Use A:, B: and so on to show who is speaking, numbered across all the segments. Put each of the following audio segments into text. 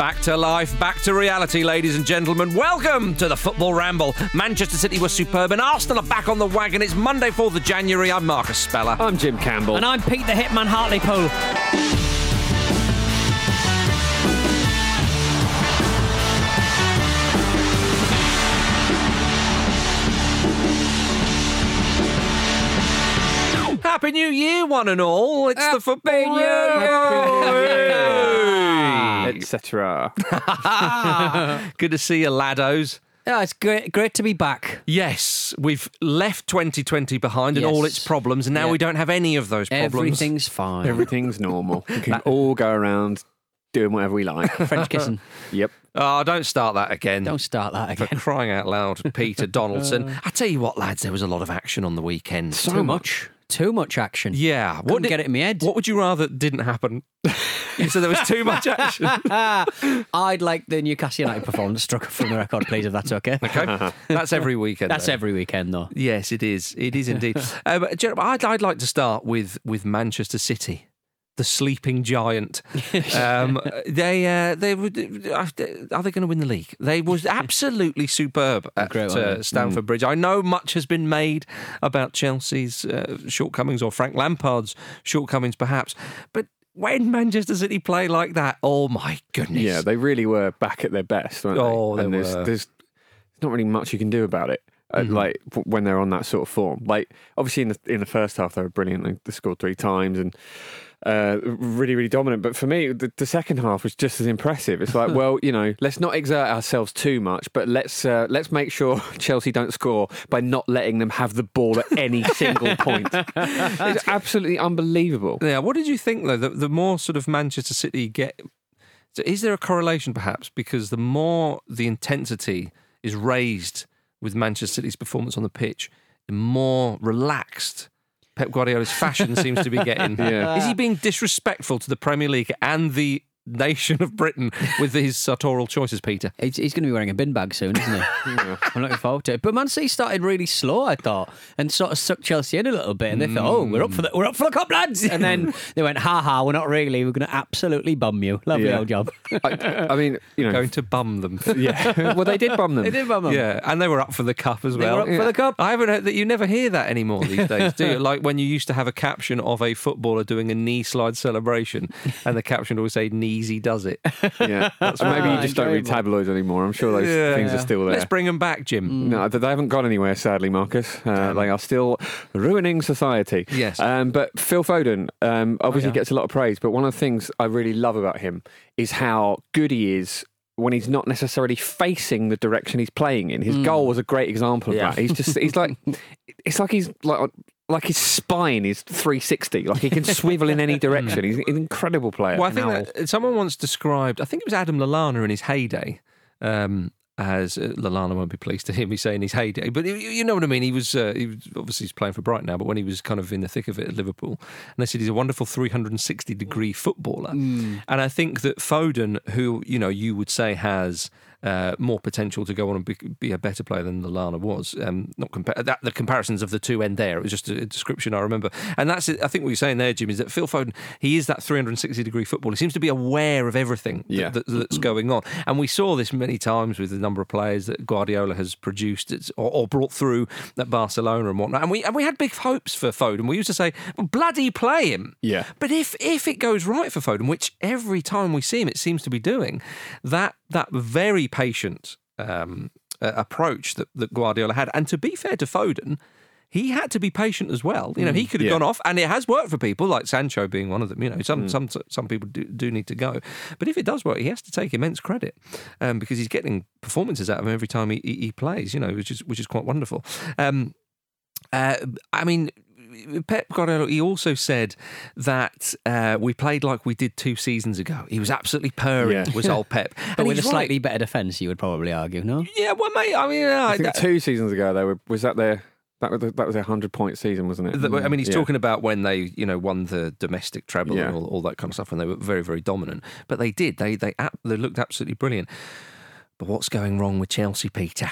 A: Back to life, back to reality, ladies and gentlemen. Welcome to the Football Ramble. Manchester City were superb and Arsenal are back on the wagon. It's Monday, 4th of January. I'm Marcus Speller.
B: I'm Jim Campbell.
C: And I'm Pete the Hitman Hartlepool.
A: Happy New Year, one and all. It's the Football Ramble. Ah.
B: etc.
A: Good to see you, laddos.
C: Yeah, it's great, great to be back.
A: Yes, we've left 2020 behind and
C: Yes.
A: all its problems, and now
C: Yeah.
A: we don't have any of those problems.
C: Everything's fine.
B: Everything's normal. We can all go around doing whatever we like.
C: French kissing.
B: yep.
A: Oh, don't start that again.
C: Don't start that
A: For
C: again.
A: crying out loud, Peter Donaldson. Uh. I tell you what, lads, there was a lot of action on the weekend.
B: So much.
C: Too much action.
A: Yeah. What did-
C: get it in my head.
A: What would you rather didn't happen? you said there was too much action.
C: I'd like the Newcastle United performance struck from the record, please, if that's okay.
A: Okay. That's every weekend.
C: That's
A: though.
C: every weekend, though.
A: Yes, it is. It is indeed. um, do you know, I'd, I'd like to start with with Manchester City, the sleeping giant. Um, they uh, they would are they going to win the league? They was absolutely superb at uh? Stamford Bridge. I know much has been made about Chelsea's uh, shortcomings or Frank Lampard's shortcomings, perhaps, but. When Manchester City play like that, oh my goodness!
B: Yeah, they really were back at their best, weren't they?
A: Oh, they
B: and there's,
A: were.
B: there's not really much you can do about it. uh,
A: Mm-hmm.
B: Like when they're on that sort of form, like obviously in the in the first half they were brilliant. They- They scored three times and uh, really really dominant. But for me, the, the second half was just as impressive. It's like, well, you know, let's not exert ourselves too much, but let's uh, let's make sure Chelsea don't score by not letting them have the ball at any single point. It's absolutely unbelievable.
A: Yeah, what did you think though? The, the more sort of Manchester City get, so is there a correlation perhaps because the more the intensity is raised with Manchester City's performance on the pitch, the more relaxed Pep Guardiola's fashion seems to be getting.
B: Yeah.
A: Is he being disrespectful to the Premier League and the nation of Britain with his sartorial choices, Peter?
C: He's, he's going to be wearing a bin bag soon, isn't he? I'm looking forward to it. But Man City started really slow, I thought, and sort of sucked Chelsea in a little bit. And they thought, "Oh, we're up for the we're up for the cup, lads!" And then they went, "Ha ha, we're not really. We're going to absolutely bum you. Lovely
B: Yeah.
C: old job."
B: I, I mean, you know,
A: Going to bum them.
B: yeah. well, they did bum them.
C: they did bum them.
A: Yeah, and they were up for the cup as
C: They
A: well.
C: were up for the cup.
A: I haven't heard that. You never hear that anymore these days, do you? Like when you used to have a caption of a footballer doing a knee slide celebration, and the caption would always say "Kneesy does it."
B: Yeah, and maybe you just don't read tabloids anymore. I'm sure those
A: Yeah.
B: things are still there.
A: Let's bring them back, Jim.
B: no, they haven't gone anywhere, sadly, Marcus. Uh, they are still ruining society.
A: Yes.
B: Um, but Phil Foden um, obviously
A: yeah.
B: gets a lot of praise. But one of the things I really love about him is how good he is when he's not necessarily facing the direction he's playing in. His goal was a great example of
C: Yeah.
B: that. He's just, he's like, it's like he's like. Like his spine is 360, like he can swivel in any direction. He's an incredible player.
A: Well, I think that someone once described. I think it was Adam Lallana in his heyday. Um, as uh, Lallana won't be pleased to hear me saying his heyday, but you, you know what I mean. He was, uh, he was obviously he's playing for Brighton now, but when he was kind of in the thick of it at Liverpool, and they said he's a wonderful 360 degree footballer. And I think that Foden, who you know you would say has uh, more potential to go on and be, be a better player than Lallana was. Um, not compa- that the comparisons of the two end there. It was just a, description I remember, and that's it. I think what you're saying there, Jim, is that Phil Foden he is that 360 degree football. He seems to be aware of everything that-
B: Yeah.
A: that, that's going on, and we saw this many times with the number of players that Guardiola has produced or, or brought through at Barcelona and whatnot. And we and we had big hopes for Foden. We used to say, well, bloody play him.
B: Yeah.
A: But if if it goes right for Foden, which every time we see him, it seems to be doing, that that very patient um, uh, approach that, that Guardiola had, and to be fair to Foden. He had to be patient as well. You know, he could have
B: yeah.
A: gone off, and it has worked for people, like Sancho being one of them. You know, some some some people do, do need to go, but if it does work, he has to take immense credit um, because he's getting performances out of him every time he, he, he plays. You know, which is which is quite wonderful. Um, uh, I mean, Pep Guardiola, he also said that uh, we played like we did two seasons ago. He was absolutely purring,
B: Yeah.
A: was old Pep.
C: But with a
A: he's right.
C: slightly better defence, you would probably argue, no?
A: Yeah, well, mate, I mean, uh,
B: I think two seasons ago, they were was that their that was that was their hundred point season, wasn't it?
A: The- I mean, he's
B: Yeah.
A: talking about when they, you know, won the domestic treble
B: Yeah.
A: and all, all that kind of stuff, and they were very, very dominant. But they did. They they they looked absolutely brilliant. But what's going wrong with Chelsea, Peter?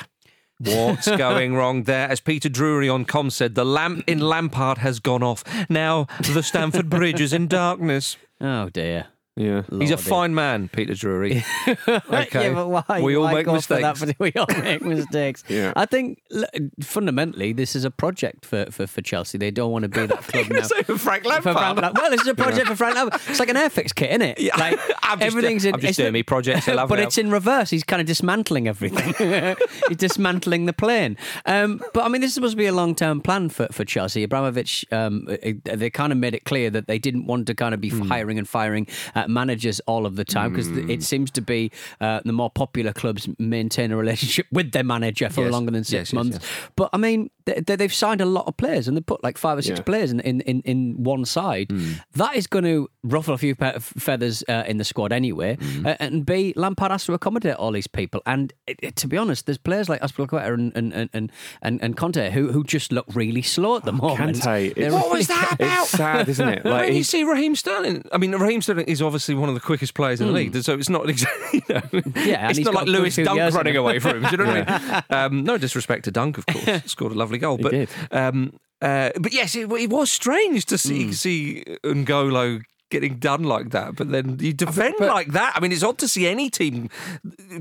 A: What's going wrong there? As Peter Drury on Com said, the lamp in Lampard has gone off. Now the Stamford Bridge is in darkness.
C: Oh dear.
B: Yeah.
A: He's a fine man, Peter Drury. Okay.
C: Yeah, why?
A: We all make
C: for
A: mistakes.
C: That? We all make mistakes.
B: Yeah.
C: I think look, fundamentally this is a project for, for, for Chelsea. They don't want to be that club now.
A: So Frank
C: For
A: Lampard.
C: Frank Lampard. Well, this is a project for Frank Lampard. It's like an Airfix kit, isn't it?
A: Yeah.
C: Like
A: I'm just-
C: everything's in.
A: I'm just doing me projects
C: but
A: now.
C: it's in reverse. He's kind of dismantling everything. He's dismantling the plane. Um, but I mean, this is supposed to be a long term plan for, for Chelsea. Abramovich, um, they kind of made it clear that they didn't want to kind of be
A: Hmm.
C: hiring and firing uh, managers all of the time because it seems to be uh, the more popular clubs maintain a relationship with their manager for
A: Yes.
C: longer than six
A: Yes,
C: months.
A: yes.
C: But I mean, they, they've signed a lot of players and they put like five or six
B: Yeah.
C: players in, in, in, in one side.
A: Hmm.
C: That is going to ruffle a few feathers uh, in the squad anyway.
A: Hmm.
C: Uh, and B, Lampard has to accommodate all these people. And it, it- to be honest, there's players like Azpilicueta and and, and, and, and, Kante who, who just look really slow at the moment. They're
B: it's-
A: What was that about?
B: It's sad, isn't it? Like
A: mean, you see Raheem Sterling. I mean, Raheem Sterling is obviously one of the quickest players in the league, so it's not exactly. You know,
C: Hmm. Yeah,
A: it's not like Lewis Dunk running away from him. Do you know what I mean? Um, no disrespect to Dunk, of course, scored a lovely goal, but um, uh, but yes, it, it was strange to see
C: Hmm.
A: see N'Golo getting done like that. But then you defend
B: but-
A: like that. I mean, it's odd to see any team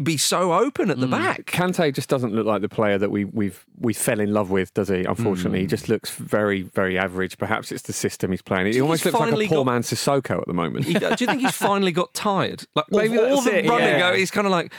A: be so open at the back.
B: Kante just doesn't look like the player that we we've we fell in love with, does he? Unfortunately,
A: Hmm.
B: he just looks very very average. Perhaps it's the system he's playing. He almost looks like a poor
A: got-
B: man Sissoko at the moment.
A: He- do you think he's finally got tired? Like
B: Maybe
A: all
B: that's
A: the
B: it,
A: running,
B: yeah.
A: he's kind of like,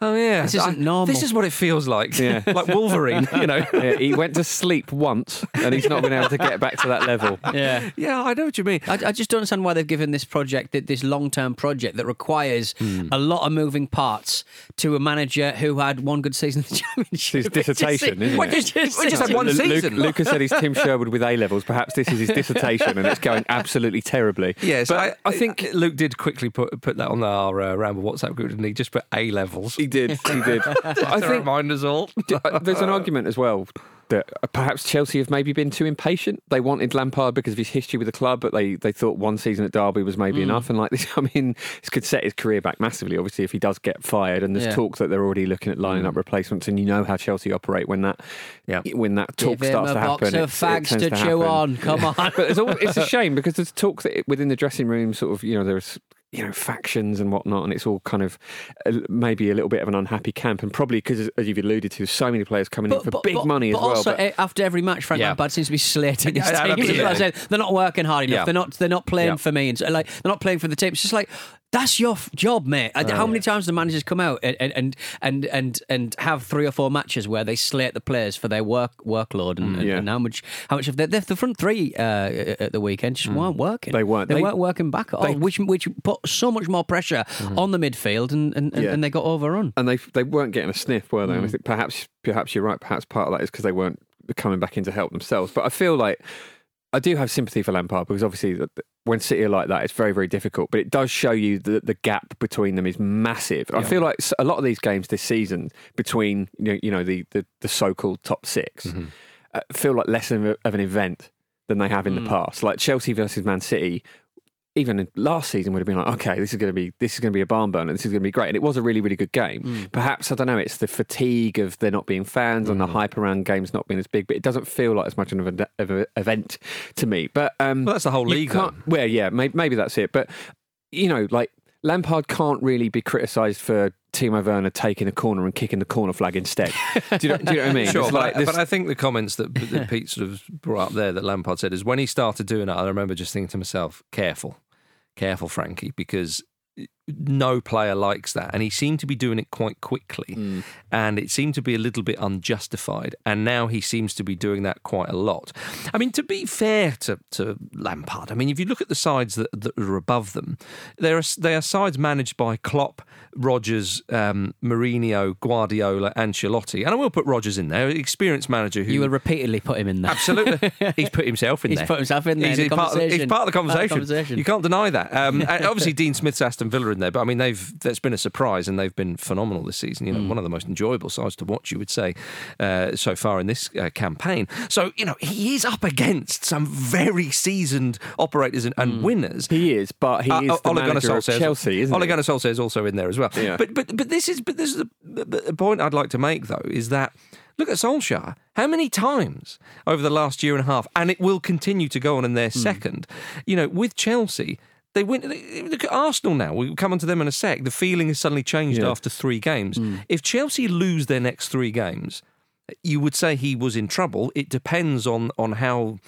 A: oh yeah,
C: This isn't
A: I-
C: normal."
A: This is what it feels like.
B: Yeah.
A: like Wolverine, you know.
B: Yeah, he went to sleep once, and he's not been able to get back to that level.
C: Yeah.
A: Yeah, I know what you mean.
C: I, I just don't understand why they've given this project, this long term project that requires
A: Hmm.
C: a lot of moving parts to a manager who had one good season in the championship.
B: His dissertation, isn't
A: Well,
B: it?
A: just, we just had one
B: Lu- Luke-
A: season.
B: Lucas said he's Tim Sherwood with A levels. Perhaps this is his dissertation, and it's going absolutely terribly.
A: Yes,
B: but
A: I, I think Luke did quickly put put that on our uh, Ramble WhatsApp group, didn't he? Just put A levels.
B: He did. He did. I think
A: remind us all.
B: Uh, There's an argument as well that perhaps Chelsea have maybe been too impatient. They wanted Lampard because of his history with the club, but they, they thought one season at Derby was maybe enough. And like this, I mean, this could set his career back massively. Obviously, if he does get fired, and there's
C: Yeah.
B: talk that they're already looking at lining up replacements, and you know how Chelsea operate when that
A: Yeah.
B: when that talk
C: Give
B: starts to
C: box
B: happen.
C: of
B: it's- it
C: fags
B: tends
C: to, chew
B: happen.
C: on. Come on.
B: But it's, all, it's a shame because there's talk that within the dressing room, sort of, you know, there's you know factions and whatnot, and it's all kind of uh, maybe a little bit of an unhappy camp, and probably because, as you've alluded to, so many players coming in for big money
C: but
B: as well.
C: Also,
B: but-
C: after every match, Frank
A: Yeah.
C: Lampard seems to be slating his
A: Yeah,
C: team.
A: absolutely.
C: Like I said, they're not working hard enough.
A: Yeah.
C: They're not. They're not playing
A: Yeah.
C: for me, and so, like they're not playing for the team. It's just like that's your f- job, mate.
A: Oh,
C: How many times do managers come out and and and and and have three or four matches where they slate the players for their work workload and, and,
B: Yeah.
C: and how much how much of the, the, the front three uh, at the weekend just weren't working.
B: They weren't.
C: They,
B: They-
C: weren't working back at all, which which put so much more pressure on the midfield, and and, and,
B: Yeah.
C: and they got overrun.
B: and they they weren't getting a sniff, were they?
C: Mm.
B: And I think perhaps perhaps you're right. Perhaps part of that is because they weren't coming back in to help themselves. But I feel like I do have sympathy for Lampard because obviously when City are like that, it's very very difficult. But it does show you that the gap between them is massive. I feel like a lot of these games this season between you know, you know the, the the so-called top 6
C: Mm-hmm.
B: uh, feel like less of, a, of an event than they have in
C: Mm.
B: the past. Like Chelsea versus Man City even last season would have been like, okay, this is going to be this is going to be a barn burner. This is going to be great, and it was a really really good game.
C: Mm.
B: Perhaps I don't know. It's the fatigue of there not being fans and the hype around games not being as big, but it doesn't feel like as much of an event to me. But um,
A: Well, that's the whole league,
B: Well, yeah, maybe, maybe that's it. But you know, like Lampard can't really be criticised for Timo Werner taking a corner and kicking the corner flag instead. do, you know, do you know what I mean?
A: Sure, but,
B: this-
A: but I think the comments that, that Pete sort of brought up there that Lampard said is when he started doing that, I remember just thinking to myself, careful, careful, Frankie, because eh, no player likes that. And he seemed to be doing it quite quickly.
B: Hmm.
A: And it seemed to be a little bit unjustified. And now he seems to be doing that quite a lot. I mean, to be fair to, to Lampard, I mean, if you look at the sides that, that are above them, there are, they are sides managed by Klopp, Rodgers, um, Mourinho, Guardiola, Ancelotti. And I will put Rodgers in there, experienced manager who.
C: You will repeatedly put him in there.
A: Absolutely. He's put himself in
C: He's
A: there.
C: put himself in there
A: He's,
C: in the
A: part, of, he's part of the
C: Part of the
A: conversation.
C: conversation.
A: You can't deny that. Um, and obviously, Dean Smith's Aston Villa in there, but I mean, they've that's been a surprise and they've been phenomenal this season. You
C: Mm.
A: know, one of the most enjoyable sides to watch, you would say, uh, so far in this uh, campaign. So, you know, he is up against some very seasoned operators and,
C: Mm.
A: winners.
B: he is, but he
A: Uh,
B: is the
A: Ole Gunnar
B: manager of Chelsea, isn't
A: Ole? Gunnar Solskjaer is also in there as well.
B: Yeah.
A: But but but this is but this is the, the point I'd like to make though is that look at Solskjaer. How many times over the last year and a half, and it will continue to go on in their second, you know, with Chelsea. They win. they- Look at Arsenal now. We'll come on to them in a sec. The feeling has suddenly changed
B: Yeah.
A: after three games.
C: Hmm.
A: If Chelsea lose their next three games, you would say he was in trouble. It depends on on how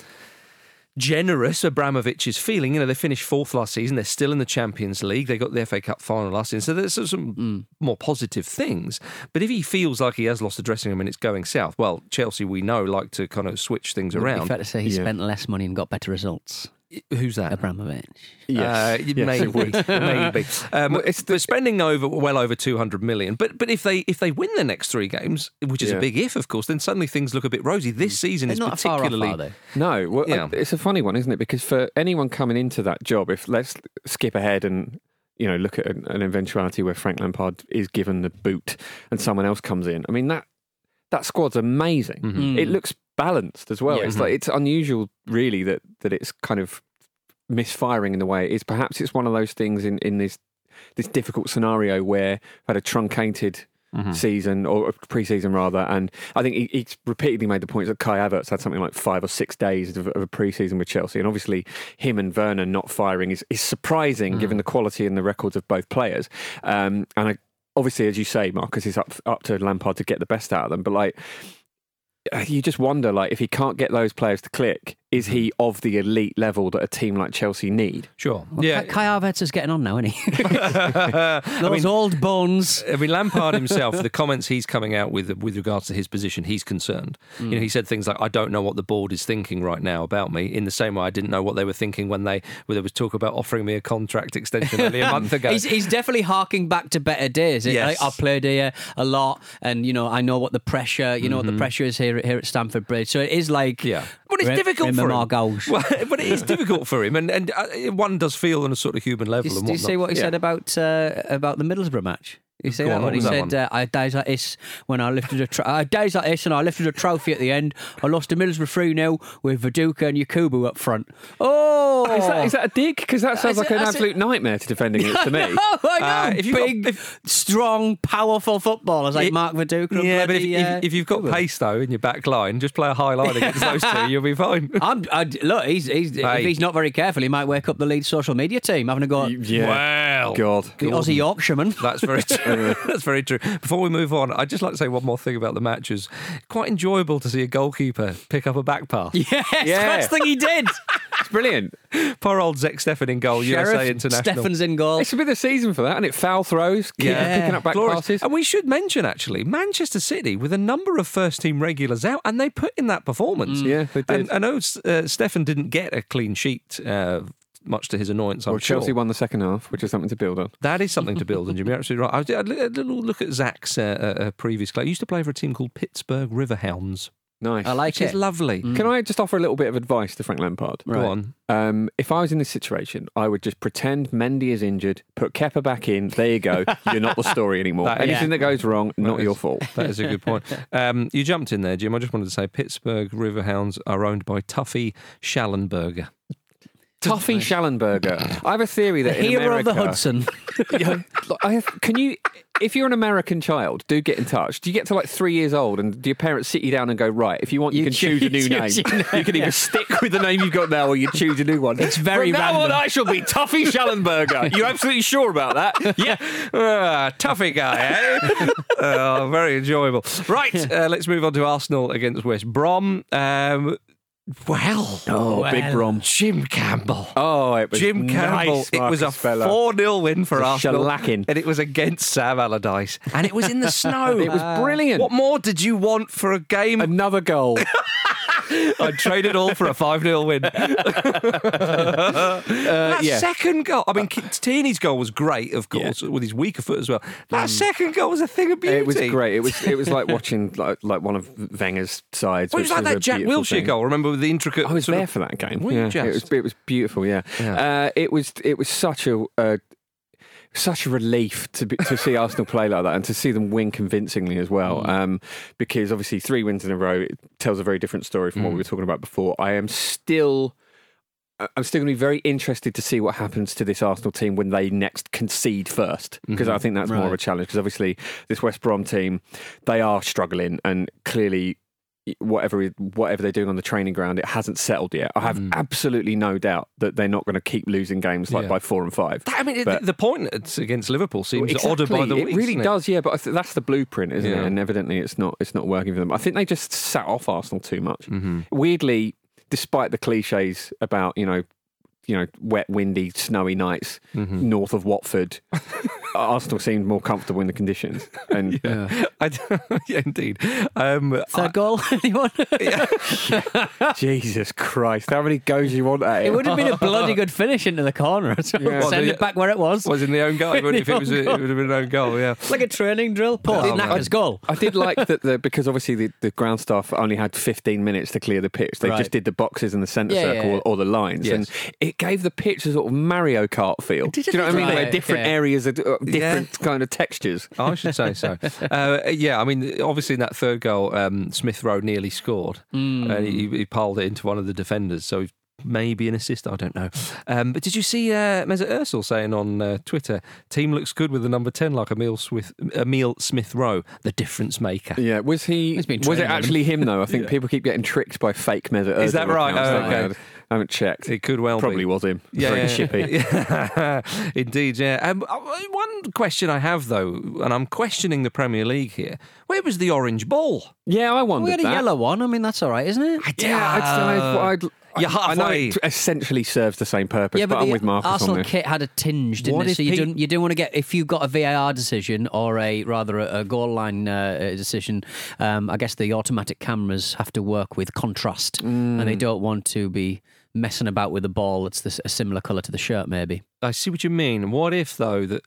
A: generous Abramovich is feeling. You know, they finished fourth last season. They're still in the Champions League. They got the FA Cup final last season. So there's some
C: Hmm.
A: more positive things. But if he feels like he has lost the dressing room and it's going south, well, Chelsea, we know, like to kind of switch things
C: Would it be
A: around.
C: fair to say he
B: Yeah.
C: spent less money and got better results.
A: Who's that?
C: Abramovich.
A: Uh,
B: Yes.
A: maybe, maybe. Um,
B: Well, it's
A: but spending over well over two hundred million. But but if they if they win the next three games, which is a big if, of course, then suddenly things look a bit rosy. This season
C: They're
A: is
C: not far off,
A: particularly.
C: are they?
B: No, well,
A: Yeah.
B: I- it's a funny one, isn't it? Because for anyone coming into that job, if let's skip ahead and you know look at an, an eventuality where Frank Lampard is given the boot and someone else comes in, I mean that that squad's amazing.
A: Mhm.
B: It looks balanced as well.
C: Yeah.
B: It's like it's unusual, really, that that it's kind of misfiring in the way it is. Perhaps it's one of those things in in this this difficult scenario where we've had a truncated
A: Mhm.
B: season or pre-season rather, and I think he, he's repeatedly made the point that Kai Havertz had something like five or six days of, of a pre-season with Chelsea, and obviously him and Werner not firing is, is surprising given the quality and the records of both players. Um, and I, obviously, as you say, Marcus, is up up to Lampard to get the best out of them, but like. You just wonder, like, if he can't get those players to click, is he of the elite level that a team like Chelsea need?
A: Sure.
C: Well,
A: yeah.
C: Kai, Kai Havertz is getting on now, isn't he?
A: I
C: Those
A: mean,
C: old bones.
A: I mean, Lampard himself, the comments he's coming out with with regards to his position, he's concerned. You know, he said things like, "I don't know what the board is thinking right now about me." In the same way, I didn't know what they were thinking when they when there was talk about offering me a contract extension only a month ago.
C: He's, he's definitely harking back to better days. It-
A: Yes.
C: I, have played here a lot, and you know I know what the pressure. You know what the pressure is here here at Stamford Bridge. So it is like
A: Mm-hmm. Yeah. But it's
C: Re-
A: difficult for him.
C: Margauche.
A: Well, but it is difficult for him, and and uh, one does feel on a sort of human level.
C: Did,
A: and
C: did you see what he
B: Yeah.
C: said about uh, about the Middlesbrough match? You see
A: Go
C: that
A: on,
C: one?
A: what
C: He
A: was that
C: said,
A: one?
C: uh, "I had days like this when I lifted a tro- I had days like this and I lifted a trophy at the end. I lost to Middlesbrough three 0 with Viduka and Yakubu up front. Oh,
B: Is that, is that a dig? Because that sounds
C: Is
B: like
C: it-
B: an
C: is it-
B: absolute nightmare to defending it to me.
C: No, I know.
A: Uh, if you've got-
C: big,
A: if-
C: strong, powerful footballers like
A: It-
C: Mark Viduka. and
A: Yeah, but if,
C: bloody,
A: if,
C: uh,
A: if you've got
C: Yakubu.
A: pace though in your back line, just play a high line against those two, you'll be fine.
C: I'm, I, look, he's, he's,
A: Hey.
C: if he's not very careful, he might wake up the lead social media team having a go at
B: Yeah.
A: Well,
B: God.
C: the Aussie Yorkshireman.
A: That's very true. That's very true. Before we move on, I'd just like to say one more thing about the matches. Quite enjoyable to see a goalkeeper pick up a back pass.
C: Yes,
B: Yeah.
C: first thing he did.
B: It's brilliant.
A: Poor old Zack Steffen in goal, USA International.
C: Steffen's in goal.
B: It's a bit of season for that, and it foul throws,
A: Yeah.
B: picking up back
A: Glorious.
B: passes.
A: And we should mention actually Manchester City with a number of first team regulars out, and they put in that performance.
B: Yeah, they did.
A: And I know uh, Steffen didn't get a clean sheet, uh, much to his annoyance. I'm
B: Well, Chelsea
A: sure.
B: won the second half, which is something to build on.
A: That is something to build on, Jim. You're absolutely right. I did I did a little look at Zack's uh, uh, previous club. He used to play for a team called Pittsburgh Riverhounds,
B: Nice.
C: I like
A: which is
C: it.
A: lovely.
B: Can I just offer a little bit of advice to Frank Lampard?
A: Go on.
B: Um, if I was in this situation, I would just pretend Mendy is injured, put Kepa back in. There you go. You're not the story anymore.
A: That-
B: Anything
C: yeah.
B: that goes wrong, not
A: is-
B: your fault.
A: That is a good point. Um, you jumped in there, Jim. I just wanted to say Pittsburgh Riverhounds are owned by Tuffy Shallenberger.
B: Tuffy Shallenberger. I have a theory that in
C: Hero of the Hudson.
B: Yeah, look, I have, can you, if you're an American child, do get in touch. Do you get to like three years old and do your parents sit you down and go, right, if you want, you,
C: You
B: can
C: choose-
B: choose a new name.
C: choose name,
B: You can either
C: yeah.
B: stick with the name you've got now or you choose a new one.
C: It's very
B: From now on. I shall be Tuffy Shallenberger. You're absolutely sure about that?
A: yeah, Ah, toughy guy, eh? oh, very enjoyable. Right, uh, let's move on to Arsenal against West Brom. Um, well,
B: Oh, big
C: Well.
B: Brom.
A: Jim Campbell.
B: Oh, it was
A: Jim Campbell.
B: nice,
A: it was a
B: Marcus
A: 4 0 win for Arsenal.
B: shellacking.
A: And it was against Sam Allardyce. And it was in the snow.
B: It was brilliant.
A: What more did you want for a game?
B: Another goal.
A: I'd trade it all for a 5 0 win. that
B: Uh, yeah.
A: second goal. I mean, Tierney's goal was great, of course, with his weaker foot as well. That second goal was a thing of beauty.
B: It was great. It was it was like watching like, like one of Wenger's sides.
A: Well, it was like that Jack Wilshere goal. Remember with the intricate.
B: I was there
A: of-
B: for that game. Yeah, it was it was beautiful. Yeah,
A: Yeah.
B: Uh, it was it was such a. Uh, such a relief to be, to see Arsenal play like that and to see them win convincingly as well.
A: Mm.
B: Um, because obviously three wins in a row it tells a very different story from what
A: Mm.
B: we were talking about before. I am still. I'm still going to be very interested to see what happens to this Arsenal team when they next concede first, because
A: Mhm.
B: I think that's more of a challenge. Because obviously, this West Brom team, they are struggling, and clearly, whatever whatever they're doing on the training ground, it hasn't settled yet. I have absolutely no doubt that they're not going to keep losing games like
A: Mm. Yeah.
B: by four and five.
A: I mean,
B: But-
A: the, point it's against Liverpool seems odder by the
B: it really does, yeah. But th- that's the blueprint, isn't
A: Yeah.
B: it? And evidently, it's not. It's not working for them. I think they just sat off Arsenal too much.
A: Mm-hmm.
B: Weirdly, despite the cliches about you know, you know, wet, windy, snowy nights
A: Mm-hmm.
B: north of Watford, Arsenal seemed more comfortable in the conditions. And
A: I, yeah, indeed. Um,
C: Third goal, anyone?
B: Jesus Christ, how many goes you want at it?
C: It would have been a bloody good finish into the corner. So
B: Yeah.
A: Well,
C: Send
A: the-
C: it back where it was.
A: was in the own goal, wouldn't it? it was, a, it would have been an own goal. Yeah.
C: like a training drill. Poor
A: Oh,
C: Knackers goal.
B: I did like that the, because obviously the, the ground staff only had 15 minutes to clear the pitch. They
C: Right.
B: just did the boxes in the centre
C: Yeah,
B: circle
C: yeah,
B: Or, or the lines,
A: Yes.
B: and it gave the pitch a sort of Mario Kart feel.
A: Did
B: Do you know what I mean?
C: right,
B: Where different
C: okay.
B: areas are uh, different kind of textures.
A: I should say so. Uh, yeah, I mean, obviously in that third goal, um, Smith Rowe nearly scored, and he, he piled it into one of the defenders. So maybe an assist. I don't know. Um, but did you see uh, Mesut Özil saying on uh, Twitter, "Team looks good with the number ten, like Emile Smith, Emile Smith Rowe, the difference maker."
B: Yeah, was he? Was it actually him though? I think people keep getting tricked by fake Mesut Ozil
A: Is that right?
B: accounts,
A: Oh, okay.
B: I haven't checked.
A: It could well
B: Probably
A: be.
B: was him.
A: Yeah,
B: Very
A: yeah,
B: shippy.
A: yeah. Indeed, yeah. Um, uh, one question I have though, and I'm questioning the Premier League here. Where was the orange ball?
B: Yeah, I wondered
C: We had a
B: that.
C: yellow one. I mean, that's all right, isn't it?
B: Yeah, I'd, I'd, I'd,
A: You're
B: I know
A: halfway.
B: it essentially serves the same purpose,
C: Yeah,
B: but,
C: but,
B: I'm
C: the
B: with Marcus
C: Arsenal
B: on this.
C: kit had a tinge, didn't
A: What
C: it? So you
A: Pete-
C: didn't you didn't want to get if you've got a VAR decision or a rather a, a goal line uh, decision. Um, I guess the automatic cameras have to work with contrast, and
B: Mm.
C: they don't want to be messing about with a ball that's this, a similar colour to the shirt. Maybe
A: I see what you mean. What if though that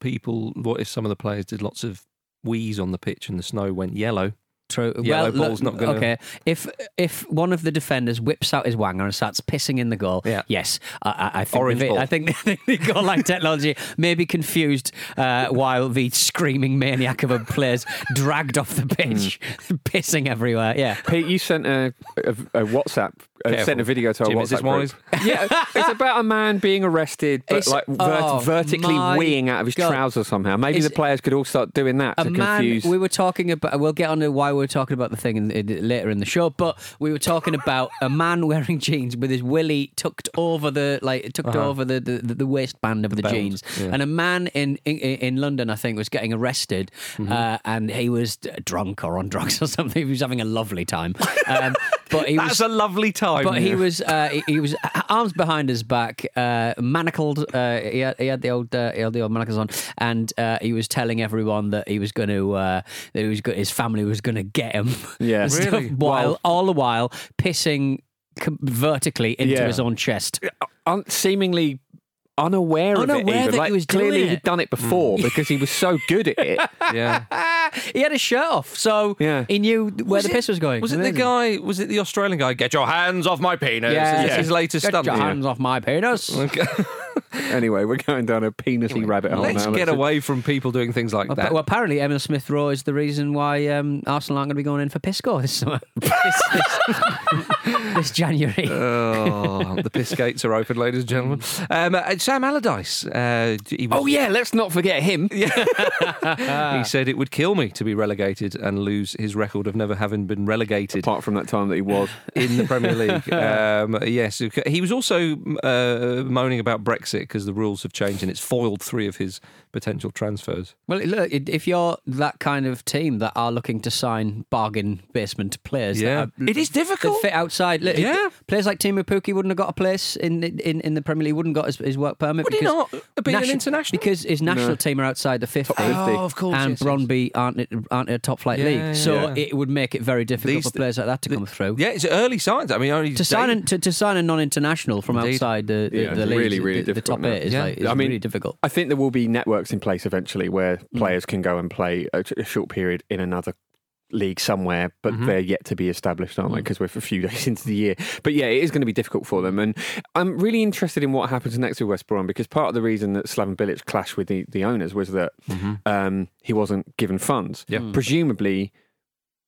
A: people? What if some of the players did lots of wheeze on the pitch and the snow went yellow?
C: True.
A: Yellow
C: well,
A: ball's
C: look,
A: not gonna-
C: Okay, if if one of the defenders whips out his wanger and starts pissing in the goal,
A: Yeah.
C: yes, I, I, I think
A: Orange
C: the,
A: ball.
C: I think the, the goal line technology may be confused uh, while the screaming maniac of a player's dragged off the pitch,
A: Hmm.
C: pissing everywhere. Yeah.
B: Pete, you sent a, a, a WhatsApp, uh, sent a video to our
A: Jim,
B: WhatsApp
A: this
B: group.
A: wise?
B: Yeah, it's about a man being arrested, but
C: It's-
B: like vert-
C: oh,
B: vertically weeing out of his
C: God.
B: trousers somehow. Maybe
C: Is
B: the players could all start doing that
C: a
B: to
C: man
B: confuse.
C: we were talking about we'll get on to why we were talking about the thing in, in, later in the show but we were talking about a man wearing jeans with his willy tucked over the like tucked over the, the, the waistband of the,
A: belt,
C: jeans
A: yeah.
C: and a man in, in in london i think was getting arrested uh, and he was drunk or on drugs or something he was having a lovely time um, but he
A: That's
C: was
A: a lovely time.
C: But he was uh, he, he was arms behind his back, uh, manacled. Uh, he, had, he had the old uh, he had the old manacles on, and uh, he was telling everyone that he was going to uh, that he was his family was going to get him.
B: Yeah.
A: Really?
C: While
B: Well-
C: all the while pissing com- vertically into
B: Yeah.
C: his own chest.
B: seemingly unaware, of it. Even.
C: that he
B: like,
C: was doing
B: clearly
C: it.
B: he'd done it before hmm. because he was so good at it.
A: yeah.
C: he had his shirt off, so
B: Yeah.
C: he knew where the piss was going.
A: Was it the guy? Was it the Australian guy? Get your hands off my penis.
C: Yeah.
A: It's his latest
C: Get
A: stunt.
C: your hands off my penis.
A: Okay.
B: anyway, we're going down a penisy rabbit hole
A: Let's
B: now.
A: get away from people doing things like
C: Well,
A: that.
C: well, apparently, Emile Smith Rowe is the reason why um, Arsenal aren't going to be going in for Pisco this summer, this, this, this January.
A: Oh, the piss gates are open, ladies and gentlemen. Um, uh, Sam Allardyce. Uh, he, was,
B: Oh yeah, let's not forget him.
A: he said it would kill me to be relegated and lose his record of never having been relegated
B: Apart from that time that he was.
A: in the Premier League. Um, yes, he was also uh, moaning about Brexit because the rules have changed and it's foiled three of his potential transfers.
C: Well, look, if you're that kind of team that are looking to sign bargain basement players,
A: Yeah.
C: are-
A: It is
C: that
A: difficult.
C: fit outside. Look,
A: Yeah.
C: players like Teemu Pukki wouldn't have got a place in in, in the Premier League. Wouldn't got his, his work permit.
A: Would he
C: because
A: not be an international?
C: Because his national
B: No.
C: team are outside the fifty.
B: Oh,
A: of course,
C: And
A: yes, yes.
C: Aren't aren't a top flight
A: Yeah,
C: league,
A: yeah,
C: so
B: yeah.
C: it would make it very difficult
A: These-
C: for players like that to come through.
A: Yeah, it's early signs. I mean, only
C: To sign, an, to, to sign a non-international from
A: Indeed.
C: outside the, the,
B: Yeah,
C: the
B: it's really, really
C: the, the
B: difficult
C: top
B: now.
C: eight is,
A: Yeah.
C: like, is
B: I mean-
C: really difficult.
B: I think there will be networks in place eventually where players can go and play a, a short period in another league somewhere, but mm-hmm. they're yet to be established, aren't they? Mm. Because we're a few days into the year. But yeah, it is going to be difficult for them. And I'm really interested in what happens next with West Brom because part of the reason that Slaven Bilic clashed with the, the owners was that mm-hmm. um, he wasn't given funds.
A: Yeah. Mm.
B: Presumably,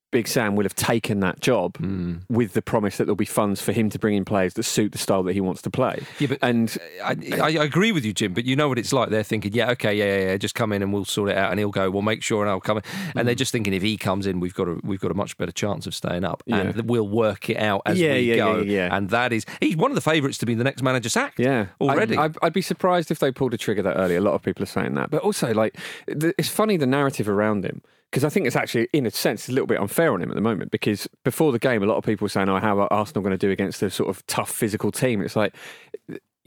B: Big Sam will have taken that job
A: Hmm.
B: with the promise that there'll be funds for him to bring in players that suit the style that he wants to play.
A: Yeah, but
B: and
A: I, I agree with you, Jim. But you know what it's like. They're thinking, yeah, okay, yeah, yeah, yeah, just come in and we'll sort it out. And he'll go, well, make sure, and I'll come in. And they're just thinking, if he comes in, we've got a we've got a much better chance of staying up, and we'll work it out as
B: Yeah,
A: we
B: yeah,
A: go.
B: yeah, yeah.
A: And that is, he's one of the favourites to be the next manager sacked.
B: Yeah,
A: already.
B: I, I'd, I'd be surprised if they pulled a trigger that early. A lot of people are saying that, but also like the, it's funny the narrative around him because I think it's actually, in a sense, a little bit unfair on him at the moment. Because before the game, a lot of people were saying, "Oh, how are Arsenal going to do against a sort of tough physical team?" It's like.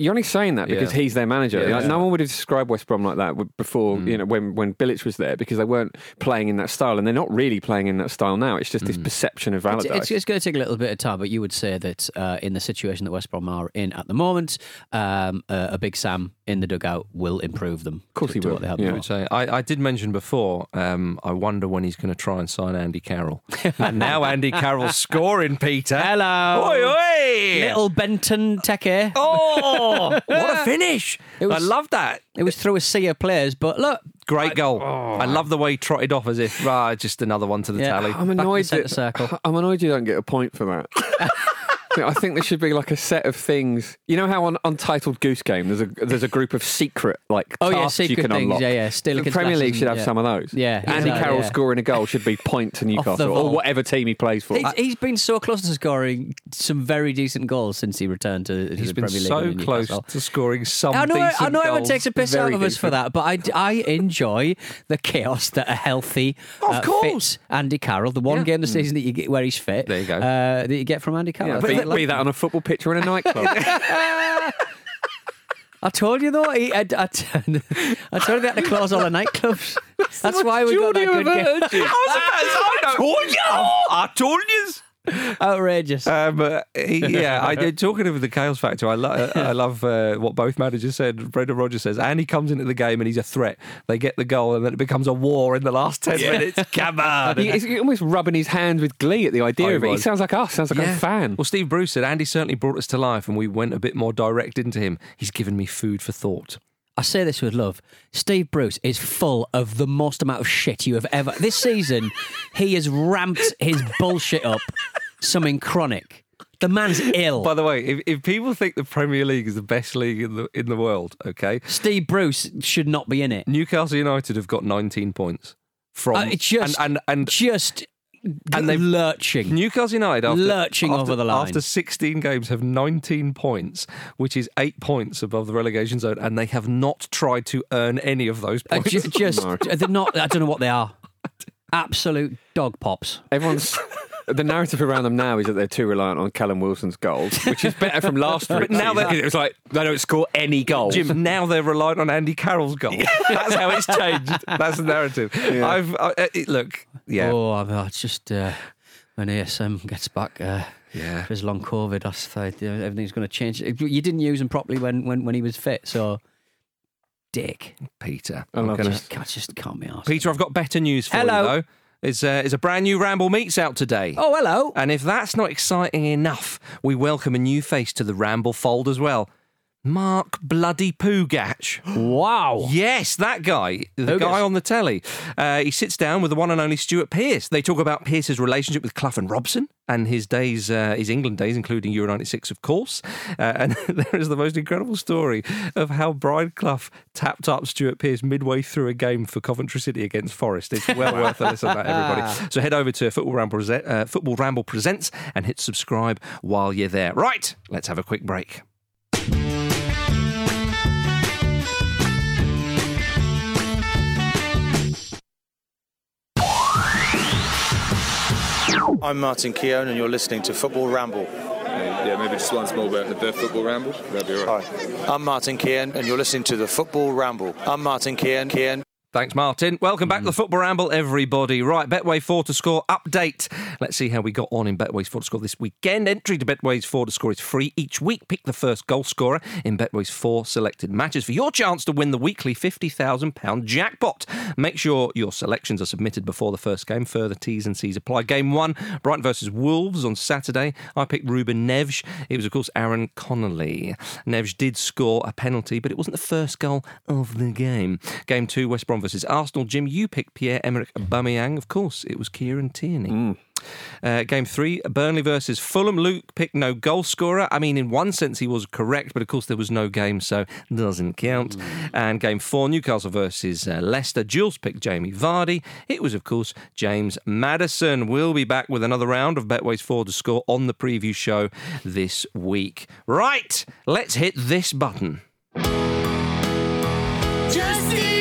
B: You're only saying that because
A: Yeah.
B: he's their manager.
A: Yeah.
B: Like, no one would have described West Brom like that before,
A: Mm.
B: you know, when when Bilic was there because they weren't playing in that style, and they're not really playing in that style now. It's just
A: Mm.
B: this perception of
C: It's,
B: Allardyce.
C: it's, it's going to take a little bit of time, but you would say that uh, in the situation that West Brom are in at the moment, um, uh, a big Sam in the dugout will improve them. Of
B: course he will,
C: What they have
B: yeah.
A: I would say. I, I did mention before. Um, I wonder when he's going to try and sign Andy Carroll. and now Andy Carroll's scoring, Peter.
C: Hello.
A: Oi, oi!
C: Little Benteke.
A: Oh, what a finish!
C: It was-
A: I love that.
C: It was through a sea of players, but look,
A: Great goal. I love the way he trotted off as if ah, just another one to the
C: Yeah.
A: tally.
B: I'm annoyed
C: centre
B: that
C: circle.
B: I'm annoyed you don't get a point for that. I think there should be like a set of things. You know how on Untitled Goose Game there's a there's a group of secret like
C: Oh, yeah,
B: tasks you can
C: things.
B: unlock.
C: Yeah, yeah. Steal a
B: the Premier League should have
C: yeah.
B: some of those.
C: Yeah,
B: Andy
C: exactly,
B: Carroll
C: yeah.
B: scoring a goal should be point to Newcastle or whatever team he plays for.
C: He's, he's been so close to scoring some very decent goals since he returned to, to
A: He's
C: the
A: been
C: Premier League.
A: so close to scoring some
C: I know,
A: decent
C: I know everyone takes a piss out of us for that, but I, I enjoy the chaos that a healthy,
A: Of
C: uh,
A: course.
C: fit Andy Carroll, the one
A: Yeah.
C: game this season that you get where he's fit,
A: There you go.
C: uh, that you get from Andy Carroll.
B: Yeah,
C: I
B: be, that on a football pitch or in a nightclub.
C: I told you though, he, I, I, I told you that to close all the nightclubs. That's why we got that good game.
A: I told you. I told you.
C: Outrageous.
A: Um, uh, he- yeah, I did. Talking of the chaos factor, I, lo- I love uh, what both managers said. Brendan Rodgers says, and he comes into the game and he's a threat. They get the goal, and then it becomes a war in the last ten minutes. Come on.
B: He- he's almost rubbing his hands with glee at the idea
A: he
B: of it. He sounds like us. Sounds like a fan.
A: Well, Steve Bruce said Andy certainly brought us to life, and we went a bit more direct into him. He's given me food for thought.
C: I say this with love. Steve Bruce is full of the most amount of shit you have ever. This season, he has ramped his bullshit up something chronic. The man's ill.
A: By the way, if, if people think the Premier League is the best league in the in the world, okay,
C: Steve Bruce should not be in it.
A: Newcastle United have got 19 points from
C: Uh, it's just-
A: and and, and
C: Just
A: And they've-
C: lurching.
A: Newcastle United after,
C: Lurching
A: after-
C: over the line.
A: after 16 games have 19 points, which is eight points above the relegation zone, and they have not tried to earn any of those
C: Uh,
A: points.
C: ju- just
B: No.
C: they're not. I don't know what they are. Absolute dog pops.
B: Everyone's the narrative around them now is that they're too reliant on Callum Wilson's goals, which is better from last week.
A: now that-
B: it was like they don't score any goals.
A: Jim, now they're reliant on Andy Carroll's goal. That's how it's changed. That's the narrative. I've I, it, look, yeah,
C: Oh, I mean, it's just uh, when ASM gets back. Uh,
A: yeah.
C: for his long COVID, I thought you know, everything's going to change. You didn't use him properly when, when, when he was fit, so dick.
A: Peter,
B: I
A: I'm
B: love
A: gonna-
C: Just, can't, just can't be asked.
A: Peter, I've got better news for
C: Hello.
A: you though. It's, uh, it's a brand new Ramble Meets out today.
C: Oh, hello.
A: And if that's not exciting enough, we welcome a new face to the Ramble fold as well. Mark Bloody Pougatch.
C: Wow.
A: Yes, that guy, the guy on the telly. Uh, he sits down with the one and only Stuart Pearce. They talk about Pearce's relationship with Clough and Robson and his days, uh, his England days, including Euro '96, of course. Uh, and there is the most incredible story of how Brian Clough tapped up Stuart Pearce midway through a game for Coventry City against Forest. It's well worth a listen, to that everybody. So head over to Football Ramble, uh, Football Ramble Presents and hit subscribe while you're there. Right, let's have a quick break.
D: I'm Martin Keown, and you're listening to Football Ramble.
E: And, yeah, maybe just one small bit of the football ramble. That'd be all right.
D: Hi, I'm Martin Keown, and you're listening to the Football Ramble. I'm Martin Keown. Keown.
A: Thanks, Martin. Welcome back to
C: Mm.
A: the Football Ramble, everybody. Right, Betway 4 to score update. Let's see how we got on in Betway's 4 to score this weekend. Entry to Betway's 4 to score is free each week. Pick the first goal scorer in Betway's four selected matches for your chance to win the weekly £50,000 jackpot. Make sure your selections are submitted before the first game. Further T's and C's apply. Game one, Brighton versus Wolves on Saturday. I picked Ruben Neves. It was, of course, Aaron Connolly. Neves did score a penalty, but it wasn't the first goal of the game. Game two, West Brom Everton versus Arsenal. Jim, you picked Pierre Emerick Aubameyang. Of course, it was Kieran Tierney. Uh, game three, Burnley versus Fulham. Luke picked no goal scorer. I mean, in one sense, he was correct, but of course, there was no game, so doesn't count. And game four, Newcastle versus uh, Leicester. Jules picked Jamie Vardy. It was, of course, James Maddison. We'll be back with another round of Betway's Forward to Score on the preview show this week. Right, let's hit this button.
F: Just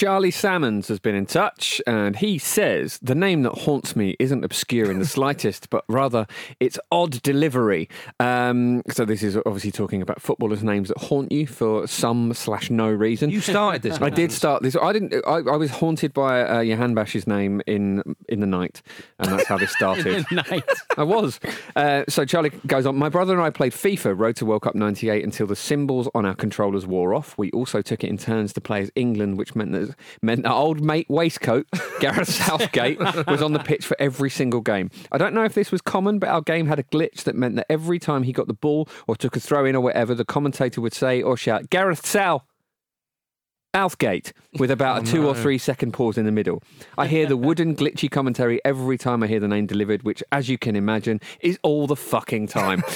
B: Charlie Salmons has been in touch and he says the name that haunts me isn't obscure in the slightest, but rather its odd delivery. Um, so this is obviously talking about footballers' names that haunt you for some slash no reason.
A: You started this.
B: I did start this. I didn't. I, I was haunted by uh, Johan Bash's name in in the night, and that's how this started.
C: Night.
B: I was. Uh, so Charlie goes on. My brother and I played FIFA Road to World Cup '98 until the symbols on our controllers wore off. We also took it in turns to play as England, which meant that meant our old mate waistcoat Gareth Southgate was on the pitch for every single game. I don't know if this was common, but our game had a glitch that meant that every time he got the ball or took a throw in or whatever, the commentator would say or shout, "Gareth South." Southgate with about a oh, two or three second pause in the middle. I hear the wooden glitchy commentary every time I hear the name delivered, which, as you can imagine, is all the fucking time.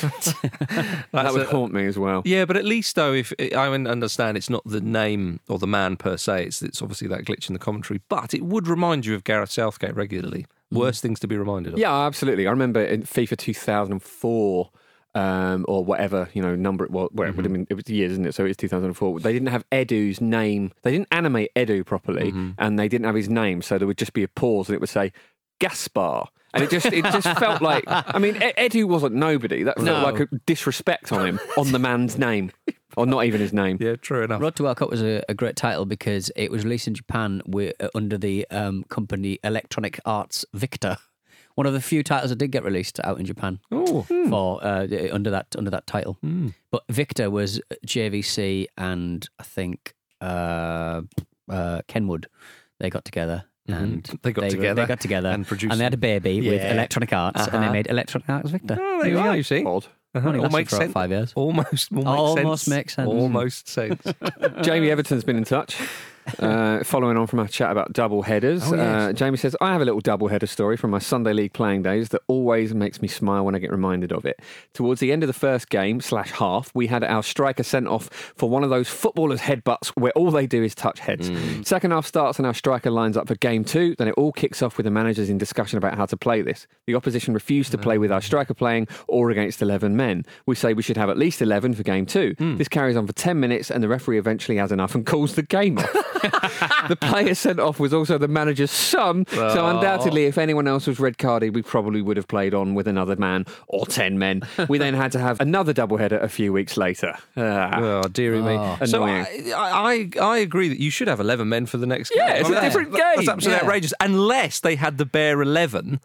B: that would
A: a-
B: haunt me as well.
A: Yeah, but at least though, if I understand, it's not the name or the man per se. It's it's obviously that glitch in the commentary, but it would remind you of Gareth Southgate regularly. Mm. Worst things to be reminded of.
B: Yeah, absolutely. I remember in FIFA 2004. Um, or whatever you know number it was. Well, it would have been it was years, isn't it? So it's 2004. They didn't have Edu's name. They didn't animate Edu properly, and they didn't have his name. So there would just be a pause, and it would say Gaspar. And it just it just felt like I mean Edu wasn't nobody. That felt
C: No.
B: like a disrespect on him on the man's name, or not even his name.
A: Yeah, true enough.
C: Road to World Cup was a, a great title because it was released in Japan with, uh, under the um, company Electronic Arts Victor. One of the few titles that did get released out in Japan
A: Oh,
C: for uh, under that under that title. But Victor was JVC and I think uh, uh, Kenwood. They got together. And
A: They got
C: were-
A: together
C: They got together
A: and produced
C: and they had a baby with Electronic Arts, and they
A: Uh-huh.
C: made Electronic Arts Victor.
A: Oh, there you are. You see,
B: Odd.
A: Uh-huh.
C: Only
A: All
C: lasted
A: makes
C: for
A: sense.
C: five years.
A: Almost, all
C: Almost
A: sense.
C: makes sense.
A: Almost sense.
B: Jamie Everton's been in touch. Uh, following on from our chat about double headers,
A: Oh, yes.
B: uh, Jamie says, I have a little double header story from my Sunday league playing days that always makes me smile when I get reminded of it. Towards the end of the first game, slash half, we had our striker sent off for one of those footballers' headbutts where all they do is touch heads.
A: Mm.
B: Second half starts and our striker lines up for game two. Then it all kicks off with the managers in discussion about how to play this. The opposition refused to play with our striker playing or against 11 men. We say we should have at least 11 for game two.
A: Hmm.
B: This carries on for 10 minutes and the referee eventually has enough and calls the game off. the player sent off was also the manager's son. So undoubtedly, if anyone else was red carded, we probably would have played on with another man or 10 men. We then had to have another doubleheader a few weeks later. Ah.
A: Oh, dearie me. So I,
B: Annoying.
A: I, I I agree that you should have 11 men for the next game.
B: Yeah, it's
A: I mean,
B: a different
A: that's- That's
B: game.
A: absolutely
C: Yeah.
A: outrageous. Unless they had the bare 11,